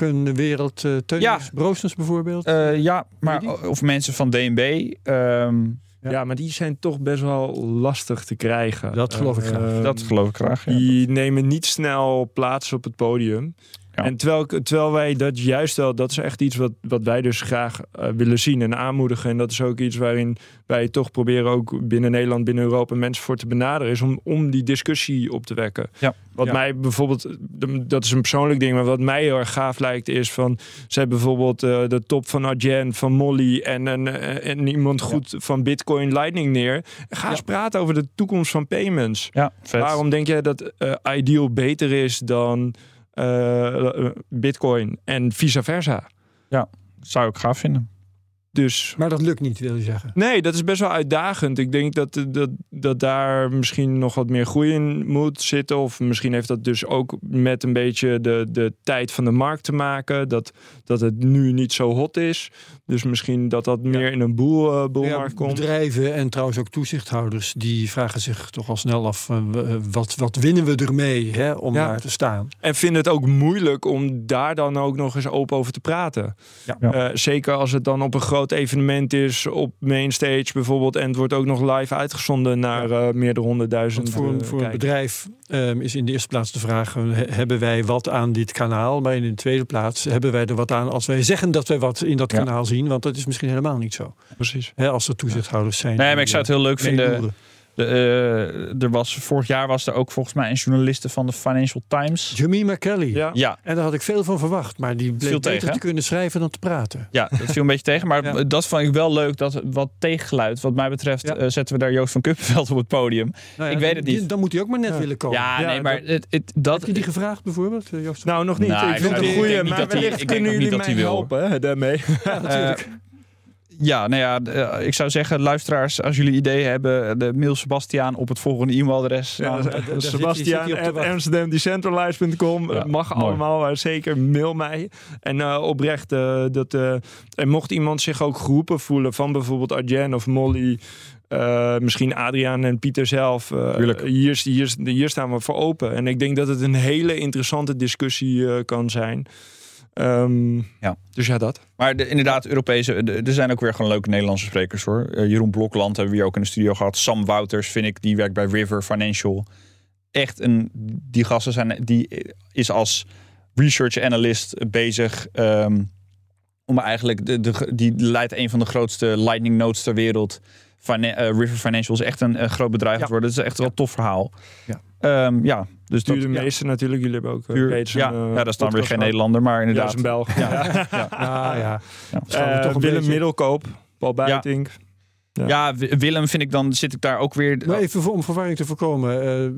bankenwereld, uh, Teunis Ja. Broosens bijvoorbeeld. eh, ja, maar of mensen van DNB. ehm, Ja. Ja. maar die zijn toch best wel lastig te krijgen. Dat geloof ik graag. Dat geloof ik graag. Ja. Die nemen niet snel plaats op het podium. Ja. En terwijl, terwijl wij dat juist wel, dat is echt iets wat, wat wij dus graag eh, willen zien en aanmoedigen. En dat is ook iets waarin wij toch proberen ook binnen Nederland, binnen Europa mensen voor te benaderen. Is om, om die discussie op te wekken. Ja. Wat Ja. mij bijvoorbeeld, dat is een persoonlijk ding, maar wat mij heel erg gaaf lijkt is van, ze hebben bijvoorbeeld eh, de top van Argent, van Molly en, een, eh, en iemand goed van Bitcoin Lightning neer. Ga eens praten over de toekomst van payments. Ja, vet. Waarom denk jij dat Ideal beter is dan Bitcoin en vice versa? Zou ik gaaf vinden. Dus Maar dat lukt niet, wil je zeggen. nee, dat is best wel uitdagend. Ik denk dat, dat, dat daar misschien nog wat meer groei in moet zitten. Of misschien heeft dat dus ook met een beetje de, de tijd van de markt te maken. Dat, dat het nu niet zo hot is. Dus misschien dat dat meer in een boel, eh, boelmarkt Ja, komt. bedrijven en trouwens ook toezichthouders... die vragen zich toch al snel af... eh, eh, wat, wat winnen we ermee hè, om Ja. daar te staan? En vind het ook moeilijk om daar dan ook nog eens open over te praten. Zeker als het dan op een groot evenement is, op mainstage bijvoorbeeld. En het wordt ook nog live uitgezonden naar eh meerdere honderdduizend Want voor, een- eh, voor een kijkers. bedrijf ehm, is in de eerste plaats de vraag... eh, he- hebben wij wat aan dit kanaal? Maar in de tweede plaats hebben wij er wat aan... als wij zeggen dat wij wat in dat Ja. kanaal zien? Want dat is misschien helemaal niet zo. Precies. Hè, als er toezichthouders zijn. Nee, maar ik zou het heel leuk eh, vinden. De, eh, er was, vorig jaar was er ook volgens mij een journaliste van de Financial Times. Jemima Kelly. Ja. Ja, En daar had ik veel van verwacht. Maar die bleek Viel beter tegen, te kunnen schrijven dan te praten. ja, dat viel een beetje tegen. Maar Ja. dat vond ik wel leuk. Dat wat tegengeluid. Wat mij betreft Ja. eh, zetten we daar Joost van Kuppenveld op het podium. Nou Ik weet het niet. Dan moet hij ook maar net Ja. willen komen. Ja, Ja, nee, maar dat- het, het, dat... Heb je die gevraagd bijvoorbeeld, eh, Joost? Nou, nog niet. Nou, ik ik vind het een niet maar wellicht ik denk kunnen jullie mij helpen daarmee. ja, natuurlijk. Ja, nou ja, eh, ik zou zeggen, luisteraars, als jullie ideeën hebben, de mail Sebastiaan op het volgende e-mailadres. Ja, Nou, amsterdamdecentralized.com. Ja, mag mooi. allemaal, eh, zeker mail mij. En oprecht, dat, en mocht iemand zich ook geroepen voelen van bijvoorbeeld Arjen of Molly... misschien Adriaan en Pieter zelf. hier, hier, hier staan we voor open. En ik denk dat het een hele interessante discussie kan zijn. Ehm, Ja. Dus ja, dat. Maar de, inderdaad, Europese, de- er zijn ook weer gewoon leuke Nederlandse sprekers hoor. Eh, Jeroen Blokland hebben we hier ook in de studio gehad. Sam Wouters vind ik, die werkt bij River Financial. Echt een, die gasten zijn, die is als research analyst bezig. ehm, om eigenlijk, de, de, die leidt een van de grootste lightning nodes ter wereld. Fina- eh, River Financial is echt een, een groot bedrijf Ja. geworden. Het is echt wel een tof verhaal. Ja. Ehm, ja, dus Duur de ja, meeste natuurlijk. Jullie hebben ook uh, puur- reeds ja, eh, ja, dat is dan weer geen. Nederlander, maar Ja, dat inderdaad. is een Belg. Ja, ja. Ah, ja. Ja. Eh, toch een Willem beetje- Middelkoop, Paul Buitink. Ja. Ja, Wi- Willem vind ik dan, zit ik daar ook weer... Maar even voor- om verwarring te voorkomen. eh, eh,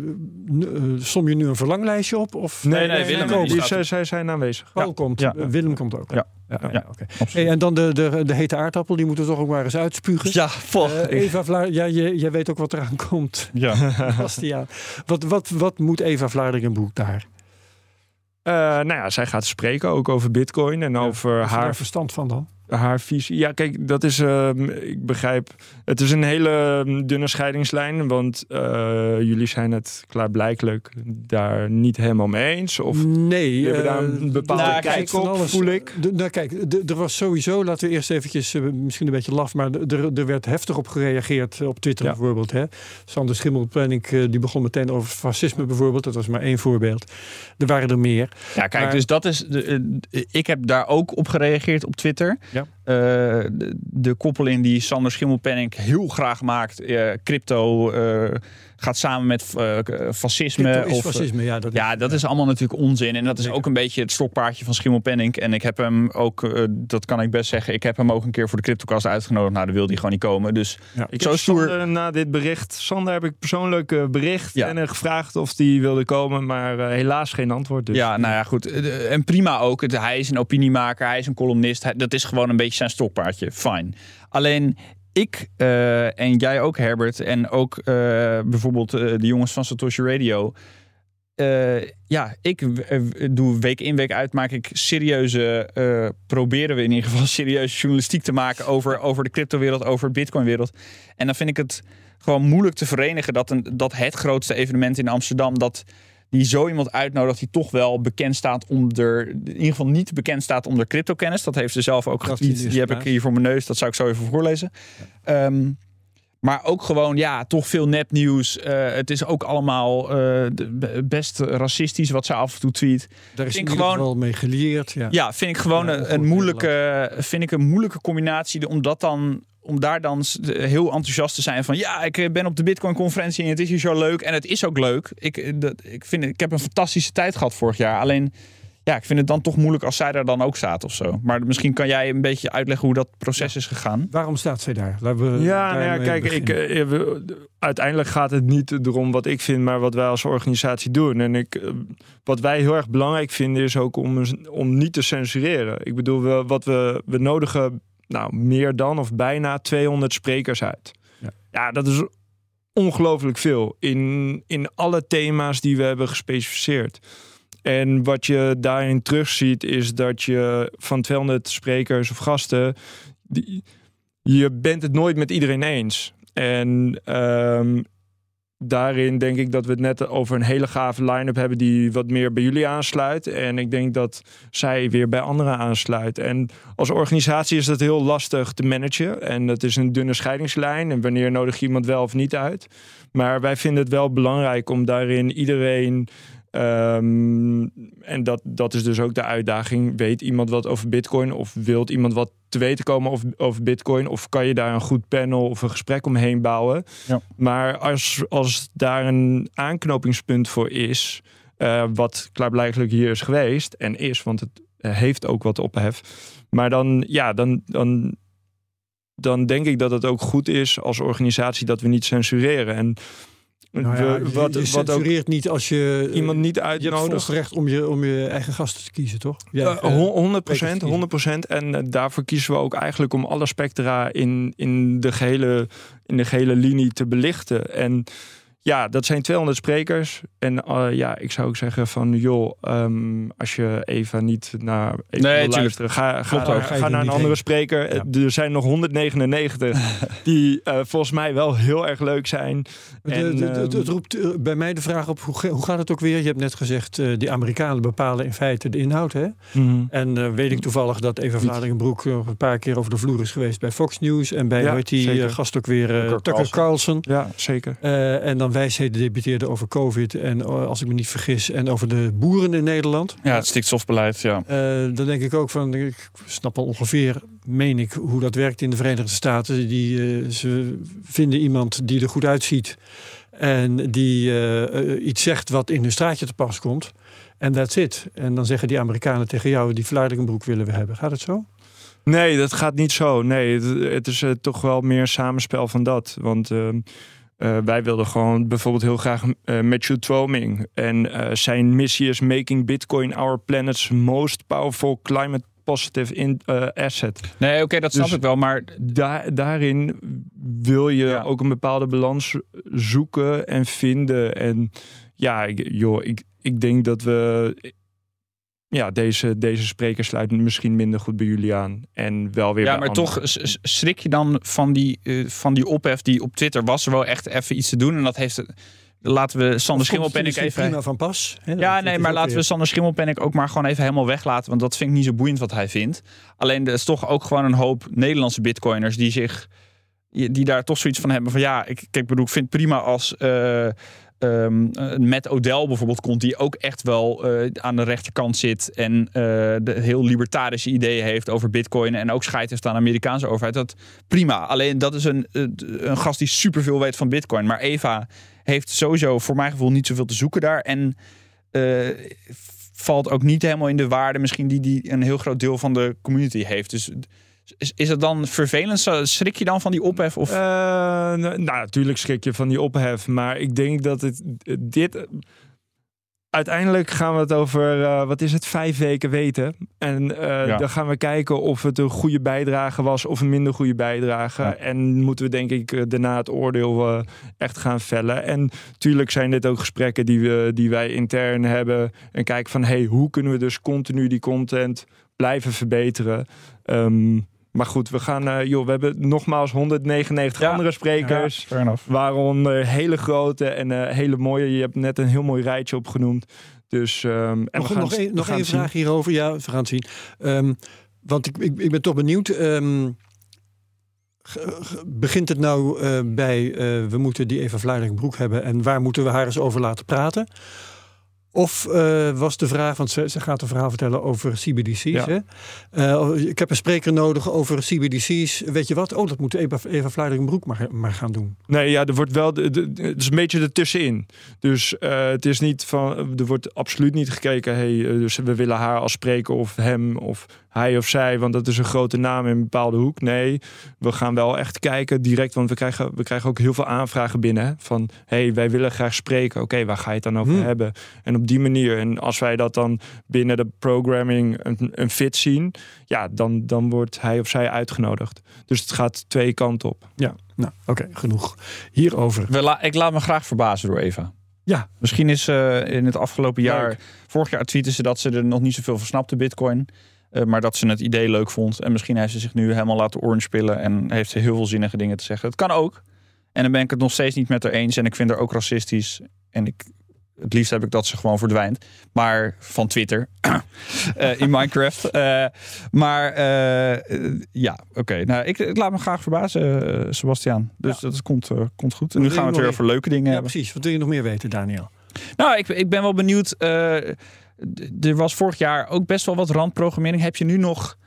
som je nu een verlanglijstje op? Of Nee, nee, Willem, staat- zij, zij zijn aanwezig. Paul komt. Ja. Eh, Willem komt ook. Ja. ja. Hey, en dan de, de, de hete aardappel. Die moeten we toch ook maar eens uitspugen. Ja, vol. Eva Vlaar, ja, je- jij weet ook wat eraan komt, ja. Bastiaan. Wat, wat, wat moet Eva Vlaardingenboek daar? Eh, nou ja, zij gaat spreken ook over bitcoin en over Heeft ze daar haar, verstand van dan? Haar visie. Ja, kijk, dat is, ehm, ik begrijp, het is een hele ehm, dunne scheidingslijn, want eh, jullie zijn het klaarblijkelijk daar niet helemaal mee eens. Of nee. jullie hebben daar eh, een bepaalde nou, kijk, kijk van op, alles. voel ik. De- nou kijk, er was sowieso, laten we eerst eventjes, eh, misschien een beetje laf, maar er, er werd heftig op gereageerd eh, op Twitter Ja. bijvoorbeeld. Hè? Sander Schimmelpenning, eh, die begon meteen over fascisme bijvoorbeeld. Dat was maar één voorbeeld. Er waren er meer. Ja, kijk, Maar- dus dat is. De, eh, ik heb daar ook op gereageerd op Twitter. Ja. Yep. De, de koppeling die Sander Schimmelpenning heel graag maakt, eh, crypto eh, gaat samen met eh, fascisme. Crypto is of, eh, fascisme, ja. Dat ja, dat is allemaal natuurlijk onzin. En dat is Zeker. ook een beetje het stokpaardje van Schimmelpenning. En ik heb hem ook, eh, dat kan ik best zeggen, ik heb hem ook een keer voor de CryptoCast uitgenodigd. Nou, daar wilde hij gewoon niet komen. Dus Ja. Ik Zo heb stoer- Sander na dit bericht, Sander heb ik persoonlijk eh, bericht Ja. en eh, gevraagd of die wilde komen, maar eh, helaas geen antwoord. Dus. Ja, nou ja, goed. Eh, En prima ook. Het- Hij is een opiniemaker, hij is een columnist. Hij- dat is gewoon een beetje zijn stokpaardje. Fijn. Alleen ik eh, en jij ook, Herbert, en ook eh, bijvoorbeeld eh, de jongens van Satoshi Radio. Ja, ik doe week in, week uit, maak ik serieuze, proberen we in ieder geval serieuze journalistiek te maken over, over de cryptowereld, over de bitcoinwereld. En dan vind ik het gewoon moeilijk te verenigen dat, een, dat het grootste evenement in Amsterdam, dat die zo iemand uitnodigt die toch wel bekend staat onder, in ieder geval niet bekend staat onder cryptokennis. Dat heeft ze zelf ook getweet. is Die heb ik hier voor mijn neus. Dat zou ik zo even voorlezen. Ehm, Maar ook gewoon, ja, toch veel nepnieuws. Uh, het is ook allemaal uh, best racistisch wat ze af en toe tweet. Daar is vind ik gewoon wel mee gelieerd. Ja, ja vind ik gewoon een, een moeilijke, vind ik een moeilijke combinatie. Om dat dan om daar dan heel enthousiast te zijn van ja, ik eh, ben op de Bitcoin conferentie en het is hier zo leuk en het is ook leuk. Ik, dat, ik, vind, ik heb een fantastische tijd gehad vorig jaar. Alleen ja, ik vind het dan toch moeilijk als zij daar dan ook staat of zo. Maar misschien kan jij een beetje uitleggen hoe dat proces is gegaan. Waarom staat zij daar? we ja, nou ja, kijk, ik, uh, uiteindelijk gaat het niet erom wat ik vind, maar wat wij als organisatie doen. En ik, uh, wat wij heel erg belangrijk vinden is ook om, om niet te censureren. Ik bedoel, we, wat we, we nodigen nou, meer dan of bijna 200 sprekers uit. Ja, ja dat is ongelooflijk veel in, in alle thema's die we hebben gespecificeerd. En wat je daarin terugziet is dat je van 200 sprekers of gasten, die, je bent het nooit met iedereen eens. En um, daarin denk ik dat we het net over een hele gave line-up hebben die wat meer bij jullie aansluit. En ik denk dat zij weer bij anderen aansluit. En als organisatie is dat heel lastig te managen. En dat is een dunne scheidingslijn. En wanneer nodig je iemand wel of niet uit. Maar wij vinden het wel belangrijk om daarin iedereen Ehm, en dat, dat is dus ook de uitdaging. Weet iemand wat over Bitcoin? Of wilt iemand wat te weten komen over, over Bitcoin? Of kan je daar een goed panel of een gesprek omheen bouwen? Ja. Maar als, als daar een aanknopingspunt voor is, uh, wat klaarblijkelijk hier is geweest en is, want het heeft ook wat ophef. Maar dan, ja, dan, dan, dan denk ik dat het ook goed is als organisatie dat we niet censureren. En nou ja, je, wat, je censureert niet als je iemand niet uitnodigt. Je recht om je, om je eigen gasten te kiezen, toch? Ja, uh, 100 procent, 100 procent. En uh, daarvoor kiezen we ook eigenlijk om alle spectra in, in, de, gehele, in de gehele linie te belichten. En ja, dat zijn 200 sprekers. En uh, ja, ik zou ook zeggen van, joh, um, als je even niet naar even nee, luisteren, ga, ga, ga, ga naar een andere spreker. Ja. Er zijn nog 199 die uh, volgens mij wel heel erg leuk zijn. En, het, roept bij mij de vraag op, hoe, hoe gaat het ook weer? Je hebt net gezegd, uh, die Amerikanen bepalen in feite de inhoud. Hè? Mm -hmm. En weet ik toevallig dat Eva Vlaardingenbroek nog een paar keer over de vloer is geweest bij Fox News. En bij, ja, hoe die gast ook weer, Tucker, Tucker Carlson. Ja, zeker. en dan wijsheden debuteerde over COVID en eh, als ik me niet vergis, en over de boeren in Nederland. Ja, het stikstofbeleid, ja. Uh, dan denk ik ook van, ik snap al ongeveer, meen ik, hoe dat werkt in de Verenigde Staten. Die, uh, ze vinden iemand die er goed uitziet en die iets zegt wat in hun straatje te pas komt. En that's it. En dan zeggen die Amerikanen tegen jou, die Vlaardingenbroek willen we hebben. Gaat het zo? Nee, dat gaat niet zo. Nee, het, het is toch wel meer samenspel van dat. Want ehm, uh, wij wilden gewoon bijvoorbeeld heel graag uh, Matthew Twoming. En uh, zijn missie is making Bitcoin our planet's most powerful climate positive in, asset. Nee, oké, okay, dat snap dus ik wel. Maar daar daarin wil je ja. ook een bepaalde balans zoeken en vinden. En ja, ik, joh, ik, ik denk dat we ja, deze, deze spreker sluit misschien minder goed bij jullie aan. En wel weer. Ja, maar toch schrik je dan van die, uh, van die ophef die op Twitter was. Er wel echt even iets te doen. En dat heeft. Laten we Sander Schimmelpennik even. Prima van pas. Hè? Ja, nee, maar laten we Sander Schimmelpennik ook maar gewoon even helemaal weglaten. Want dat vind ik niet zo boeiend wat hij vindt. Alleen er is toch ook gewoon een hoop Nederlandse bitcoiners die zich. Die daar toch zoiets van hebben van ja, ik, kijk, bedoel, ik vind prima als. Uh, Um, met Odell bijvoorbeeld komt, die ook echt wel uh, aan de rechterkant zit en uh, de heel libertarische ideeën heeft over bitcoin en ook scheid heeft aan de Amerikaanse overheid. Dat prima. Alleen dat is een, een gast die superveel weet van bitcoin. Maar Eva heeft sowieso voor mijn gevoel niet zoveel te zoeken daar. En valt ook niet helemaal in de waarde misschien die, die een heel groot deel van de community heeft. Dus is, is het dan vervelend? Schrik je dan van die ophef? Of? Uh, nou, natuurlijk schrik je van die ophef. Maar ik denk dat het dit. Uiteindelijk gaan we het over, uh, wat is het, vijf weken weten. En uh, dan gaan we kijken of het een goede bijdrage was of een minder goede bijdrage. Ja. En moeten we denk ik daarna het oordeel echt gaan vellen. En natuurlijk zijn dit ook gesprekken die, we, die wij intern hebben. En kijken van, hey, hoe kunnen we dus continu die content blijven verbeteren? Um, maar goed, we gaan, uh, joh, we hebben nogmaals 199 ja. andere sprekers. Ja, waaronder hele grote en uh, hele mooie. Je hebt net een heel mooi rijtje opgenoemd. Dus, um, en nog, we gaan, nog, een, nog één vraag hierover. Ja, we gaan het zien. Um, want ik, ik, ik, ben toch benieuwd. Um, ge- Begint het nou eh, bij eh, we moeten die Eva Vlaardingbroek hebben en waar moeten we haar eens over laten praten? Of eh, was de vraag, want ze, ze gaat een verhaal vertellen over CBDC's. Ja. Hè? Eh, ik heb een spreker nodig over CBDC's. Weet je wat? Oh, dat moet Eva, Eva Vlaardingbroek maar, maar gaan doen. Nee, ja, er wordt wel. de- de- Het is een beetje ertussenin. Dus eh, het is niet van. Er wordt absoluut niet gekeken. Hey, dus we willen haar als spreker of hem of hij of zij, want dat is een grote naam in een bepaalde hoek. Nee, we gaan wel echt kijken direct, want we krijgen, we krijgen ook heel veel aanvragen binnen. Hè, van hey, wij willen graag spreken. Oké, waar ga je het dan over Hmm. hebben? En op die manier. En als wij dat dan binnen de programming een, een fit zien, ja, dan, dan wordt hij of zij uitgenodigd. Dus het gaat twee kanten op. Ja, nou oké, genoeg hierover. We la- ik laat me graag verbazen door Eva. Ja. Misschien is eh, in het afgelopen jaar, Leuk. vorig jaar tweette ze dat ze er nog niet zoveel van snapte, Bitcoin. Eh, maar dat ze het idee leuk vond. En misschien heeft ze zich nu helemaal laten orange pillen en heeft ze heel veel zinnige dingen te zeggen. Het kan ook. En dan ben ik het nog steeds niet met haar eens. En ik vind haar ook racistisch. En ik, het liefst heb ik dat ze gewoon verdwijnt. Maar van Twitter. Eh, in Minecraft. Eh, maar eh, ja, oké. Nou, ik, ik laat me graag verbazen, Sebastiaan. Dus dat komt, komt goed. En nu gaan we het weer over leuke dingen Ja, hebben. precies. Wat wil je nog meer weten, Daniel? Nou, ik, ik ben wel benieuwd. er was vorig jaar ook best wel wat randprogrammering. Heb je nu nog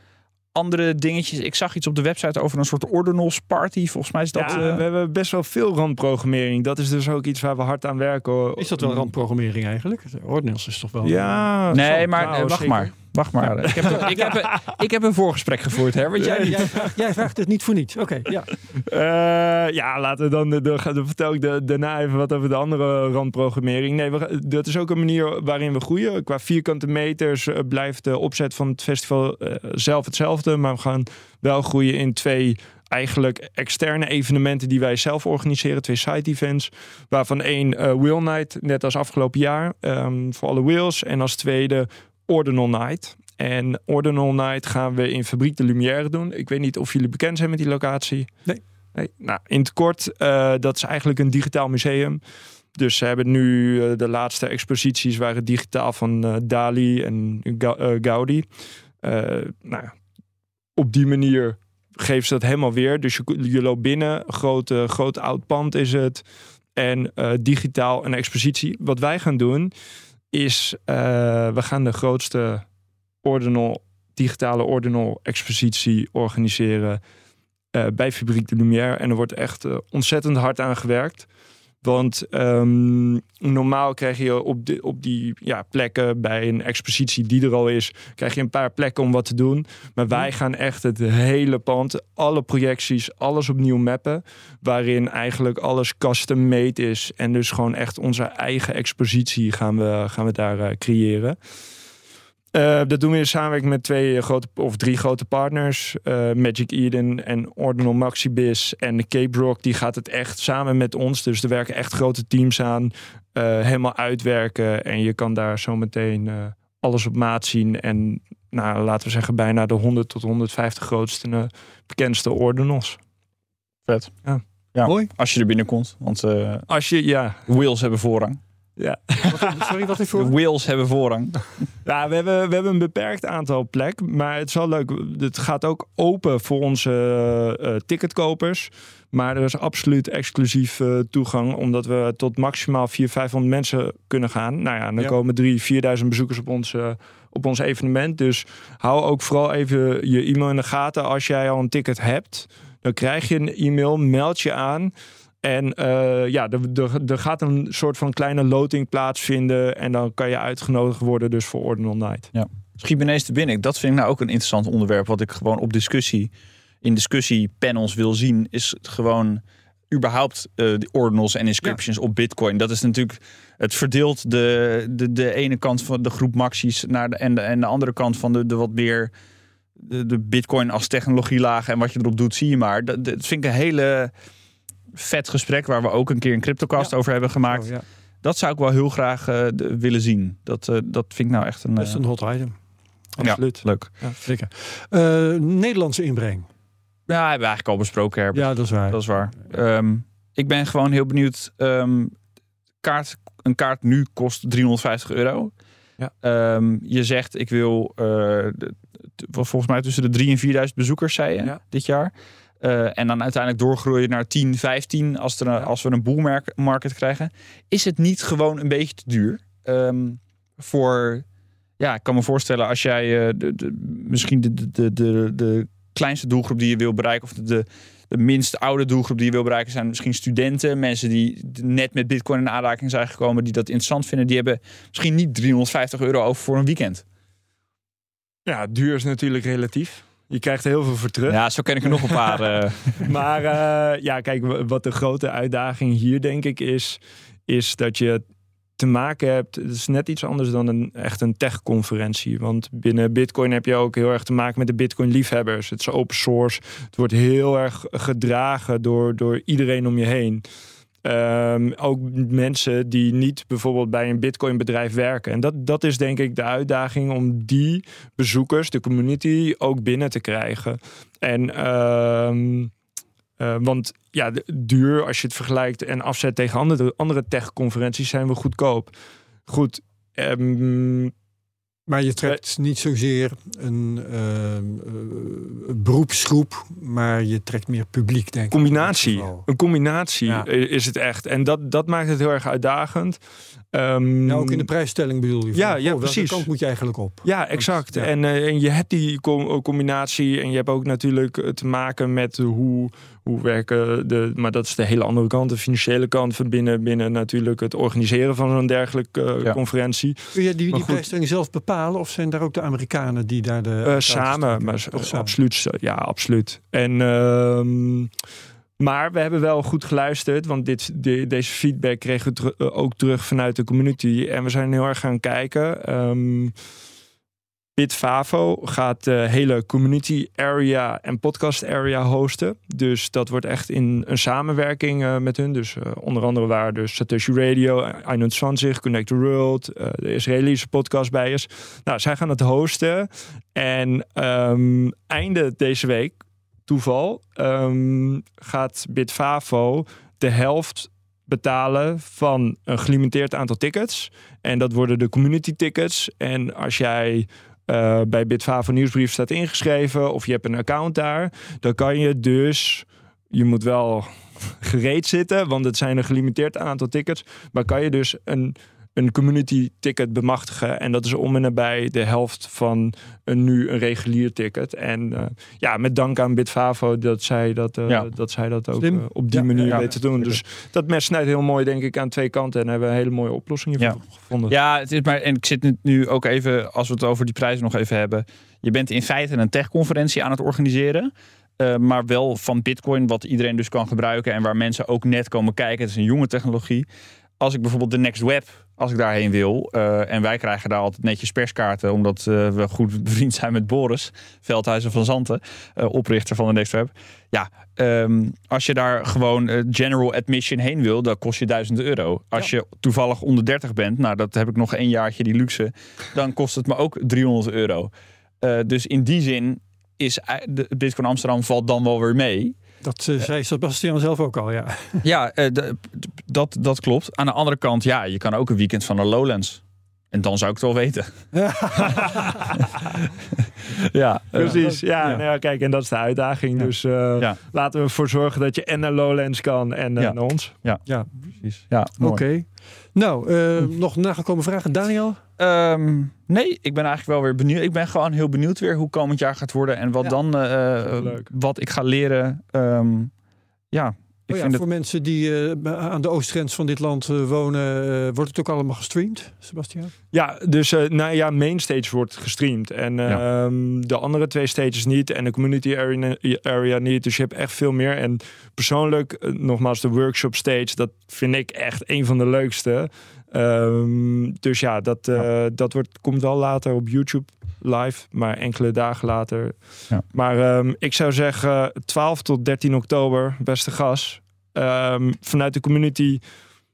andere dingetjes? Ik zag iets op de website over een soort ordinals party. Volgens mij is dat... ja, eh, we hebben best wel veel randprogrammering. Dat is dus ook iets waar we hard aan werken. Is dat wel randprogrammering eigenlijk? Ordinals is toch wel... Ja. nee, zo, maar eh, wacht zeker. maar. Wacht maar. Ik, heb, ik, heb, ik heb een voorgesprek gevoerd, hè? Want jij Jij, niet. jij, vraagt, jij vraagt het niet voor niets. Oké, ja. Eh, ja, laten we dan, dan, dan vertel ik de, daarna even wat over de andere randprogrammering. Nee, we, dat is ook een manier waarin we groeien. Qua vierkante meters eh, blijft de opzet van het festival eh, zelf hetzelfde. Maar we gaan wel groeien in twee eigenlijk externe evenementen die wij zelf organiseren. Twee side events. Waarvan één eh Wheel Night, net als afgelopen jaar. ehm, voor alle wheels. En als tweede Ordinal Night. En Ordinal Night gaan we in Fabriek de Lumière doen. Ik weet niet of jullie bekend zijn met die locatie. Nee. Nee, nou, in het kort, eh, dat is eigenlijk een digitaal museum. Dus ze hebben nu eh, de laatste exposities waren digitaal van eh, Dali en Ga- Gaudi. Nou, op die manier geven ze dat helemaal weer. Dus je, je loopt binnen, groot, groot oud pand is het. En digitaal een expositie. Wat wij gaan doen is, eh, we gaan de grootste ordinal, digitale ordinal expositie organiseren eh, bij Fabriek de Lumière. En er wordt echt eh, ontzettend hard aan gewerkt. Want ehm, normaal krijg je op, de, op die ja, plekken bij een expositie die er al is, krijg je een paar plekken om wat te doen. Maar wij gaan echt het hele pand, alle projecties, alles opnieuw mappen. Waarin eigenlijk alles custom made is. En dus gewoon echt onze eigen expositie gaan we, gaan we daar eh, creëren. Eh, dat doen we in samenwerking met twee grote of drie grote partners. eh, Magic Eden en Ordinal Maxibis en de Cape Rock. Die gaat het echt samen met ons. Dus er werken echt grote teams aan. eh, helemaal uitwerken. En je kan daar zo meteen eh, alles op maat zien. En nou, laten we zeggen bijna de 100 tot 150 grootste en bekendste ordinals. Vet. Ja. Ja, Mooi. Als je er binnenkomt. Want eh Als je, ja, wheels hebben voorrang. Ja. Wat, sorry, wat is De wheels hebben voorrang. Ja, we hebben, we hebben een beperkt aantal plek, maar het is wel leuk. Het gaat ook open voor onze eh, ticketkopers. Maar er is absoluut exclusief eh, toegang, omdat we tot maximaal 400, 500 mensen kunnen gaan. Nou ja, dan Ja. komen 3.000, 4.000 bezoekers op ons, eh, op ons evenement. Dus hou ook vooral even je e-mail in de gaten. Als jij al een ticket hebt, dan krijg je een e-mail, meld je aan. En eh, ja, er, gaat een soort van kleine loting plaatsvinden. En dan kan je uitgenodigd worden dus voor Ordinal Night. Schiet me ineens te binnen. Dat vind ik nou ook een interessant onderwerp. Wat ik gewoon op discussie, in discussiepanels wil zien. Is gewoon überhaupt eh de ordinals en inscriptions op bitcoin. Dat is natuurlijk, het verdeelt de, de, de ene kant van de groep maxies naar de, en, de, en de andere kant van de, de wat meer de, de bitcoin als technologielagen en wat je erop doet, zie je maar. Dat, dat vind ik een hele vet gesprek waar we ook een keer een CryptoCast Ja. over hebben gemaakt. Oh, ja. Dat zou ik wel heel graag eh, de- willen zien. Dat, eh, dat vind ik nou echt een, Dat is eh, een hot item. Absoluut. leuk. Zeker. Eh, Nederlandse inbreng. Ja, hebben we eigenlijk al besproken, Herbert. Ja, dat is waar. Dat is waar. Ehm, ik ben gewoon heel benieuwd. Ehm, kaart, een kaart nu kost 350 euro. Ja. Ehm, je zegt, ik wil eh, de- t- volgens mij tussen de 3 en 4000 bezoekers, zei je, Ja. dit jaar. Eh, en dan uiteindelijk doorgroeien naar 10, 15 als, er, een- als we een bull mark- market krijgen. Is het niet gewoon een beetje te duur? Ehm, voor, ja, ik kan me voorstellen als jij eh, de, de, misschien de, de, de, de kleinste doelgroep die je wil bereiken, of de, de, de minst oude doelgroep die je wil bereiken, zijn misschien studenten, mensen die net met Bitcoin in aanraking zijn gekomen, die dat interessant vinden. Die hebben misschien niet 350 euro over voor een weekend. Ja, duur is natuurlijk relatief. Je krijgt er heel veel voor terug. Ja, zo ken ik er nog een paar. eh. Maar eh, ja, kijk, wat de grote uitdaging hier denk ik is, is dat je te maken hebt. Het is net iets anders dan een echt een tech-conferentie. Want binnen Bitcoin heb je ook heel erg te maken met de Bitcoin-liefhebbers. Het is open source. Het wordt heel erg gedragen door, door iedereen om je heen. Ehm, ook mensen die niet bijvoorbeeld bij een Bitcoin-bedrijf werken. En dat, dat is denk ik de uitdaging om die bezoekers, de community, ook binnen te krijgen. En ehm, eh, want ja, duur als je het vergelijkt en afzet tegen andere, andere tech-conferenties zijn we goedkoop. Goed. ehm, Maar je trekt niet zozeer een ehm, eh, beroepsgroep, maar je trekt meer publiek, denk ik. combinatie. Een combinatie Ja. is het echt. En dat, dat maakt het heel erg uitdagend. Ehm, Ja, ook in de prijsstelling bedoel je? van, Ja, ja, oh, welke precies. kant moet je eigenlijk op? Ja, exact. ja. En, eh, en je hebt die com- combinatie. En je hebt ook natuurlijk eh, te maken met hoe, hoe werken de. Maar dat is de hele andere kant, de financiële kant van binnen, binnen natuurlijk het organiseren van zo'n dergelijke eh, Ja. conferentie. Kun je die, die prijsstelling zelf bepalen? Of zijn daar ook de Amerikanen die daar de... Eh, samen, maar eh, samen? absoluut. Ja, absoluut. En, ehm, maar we hebben wel goed geluisterd, want dit, de- deze feedback kregen we eh, ook terug vanuit de community. En we zijn heel erg gaan kijken. Ehm Bitfavo gaat de hele community area en podcast area hosten. Dus dat wordt echt in een samenwerking eh, met hun. Dus eh, onder andere waar dus Satoshi Radio, 21, Connect the World, eh, de Israëlische podcast bij is. Nou, zij gaan het hosten. En ehm, einde deze week, toeval, ehm, gaat Bitfavo de helft betalen van een gelimiteerd aantal tickets. En dat worden de community tickets. En als jij eh, bij Bitfavo nieuwsbrief staat ingeschreven of je hebt een account daar, dan kan je dus, je moet wel gereed zitten, want het zijn een gelimiteerd aantal tickets, maar kan je dus een een community ticket bemachtigen. En dat is om en nabij de helft van een nu een regulier ticket. En eh, ja, met dank aan Bitfavo dat zij dat, eh, Ja. dat, zij dat ook eh, op die Ja, manier ja, weten te doen. Dus dat mes snijdt heel mooi, denk ik, aan twee kanten. En hebben we een hele mooie oplossing hiervoor gevonden. Ja, het is maar, en ik zit nu- ook even, als we het over die prijzen nog even hebben. Je bent in feite een techconferentie aan het organiseren. eh, maar wel van Bitcoin, wat iedereen dus kan gebruiken. En waar mensen ook net komen kijken. Het is een jonge technologie. Als ik bijvoorbeeld de Next Web, als ik daarheen wil. eh, en wij krijgen daar altijd netjes perskaarten. Omdat eh, we goed bevriend zijn met Boris Veldhuizen van Zanten. eh, oprichter van de Next Web. Ja, ehm, als je daar gewoon general admission heen wil, dan kost je 1000 euro. Als je toevallig onder 30 bent, nou dat heb ik nog een jaartje die luxe, dan kost het me ook 300 euro. Dus in die zin is Bitcoin Amsterdam valt dan wel weer mee. Dat eh, zei Sebastian zelf ook al, ja. Ja, eh, dat, dat klopt. Aan de andere kant, ja, je kan ook een weekend van de Lowlands. En dan zou ik het wel weten. ja, Precies, ja, Ja. Nou ja, kijk, en dat is de uitdaging. Ja. Dus eh, Ja. laten we ervoor zorgen dat je en naar Lowlands kan en Ja. naar ons. Ja, precies. Ja, mooi. oké. Nou, eh, nog nagekomen vragen. Daniel? Ehm, nee, ik ben eigenlijk wel weer benieuwd. Ik ben gewoon heel benieuwd weer hoe komend jaar gaat worden en wat Ja. dan, eh, eh, wat ik ga leren. Ehm, ja, Oh ja, vind voor mensen die eh, aan de oostgrens van dit land eh, wonen, eh, wordt het ook allemaal gestreamd, Sebastian? Ja, dus eh nou ja, mainstage wordt gestreamd. En Ja. ehm, de andere twee stages niet. En de community area, area niet. Dus je hebt echt veel meer. En persoonlijk, nogmaals, de workshop stage, dat vind ik echt een van de leukste. Ehm, dus ja, dat, eh, dat wordt, komt wel later op YouTube live, maar enkele dagen later. Ja. Maar ehm, ik zou zeggen 12 tot 13 oktober, beste gas. Ehm, vanuit de community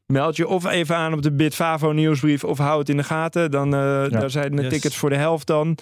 meld je of even aan op de Bitfavo nieuwsbrief of hou het in de gaten. Dan eh, daar zijn de Yes. tickets voor de helft dan.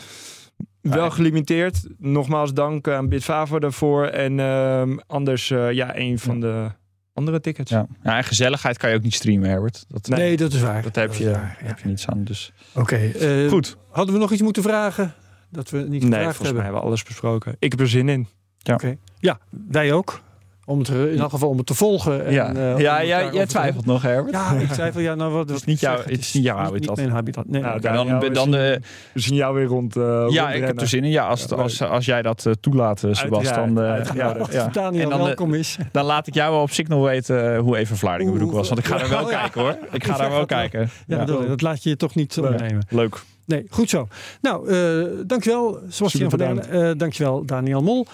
Wel Ja. gelimiteerd. Nogmaals dank aan Bitfavo daarvoor. En ehm, anders eh, ja, een van de andere tickets. ja. ja, en gezelligheid kan je ook niet streamen, Herbert. Dat, Nee. Nee, dat is waar. dat heb je, waar, ja. heb je niets aan. Dus. Oké. eh, Goed. Hadden we nog iets moeten vragen? Dat we niet Nee, gevraagd volgens mij hebben? we alles besproken. Ik heb er zin in. Ja. Oké. Ja, wij ook. Om het, in elk geval om het te volgen. En, ja, eh, ja jij, te twijfelt nog, Herbert. Ja, ik twijfel. Ja, nou, wat, Het is niet het is niet jouw habitat. Niet mijn habitat. Nee, Nou, daar- dan, jou dan, is- eh, We zien jou weer rond. eh, ja, ik heb er zin in. Ja, als, Ja, als, als jij dat eh, toelaat, Sebas, dan, uiteraard. ja. Daniel dan, welkom is. dan laat ik jou wel op Signal weten hoe even Vlaardingen Oeh, broek was. Want ik ga er wel oh, kijken hoor. Ik ga daar wel kijken. Ja, dat laat je je toch niet ondernemen. Leuk. Nee, goed zo. Nou, eh dankjewel, Sebastian van Dalen. Eh dankjewel, Daniel Mol.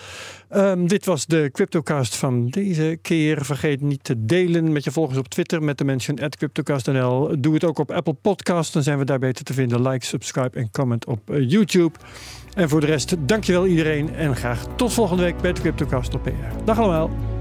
Ehm, dit was de CryptoCast van deze keer. Vergeet niet te delen met je volgers op Twitter met de mention at CryptoCastNL. Doe het ook op Apple Podcast, dan zijn we daar beter te vinden. Like, subscribe en comment op eh, YouTube. En voor de rest, dankjewel iedereen. En graag tot volgende week bij de CryptoCast op PR. Dag allemaal.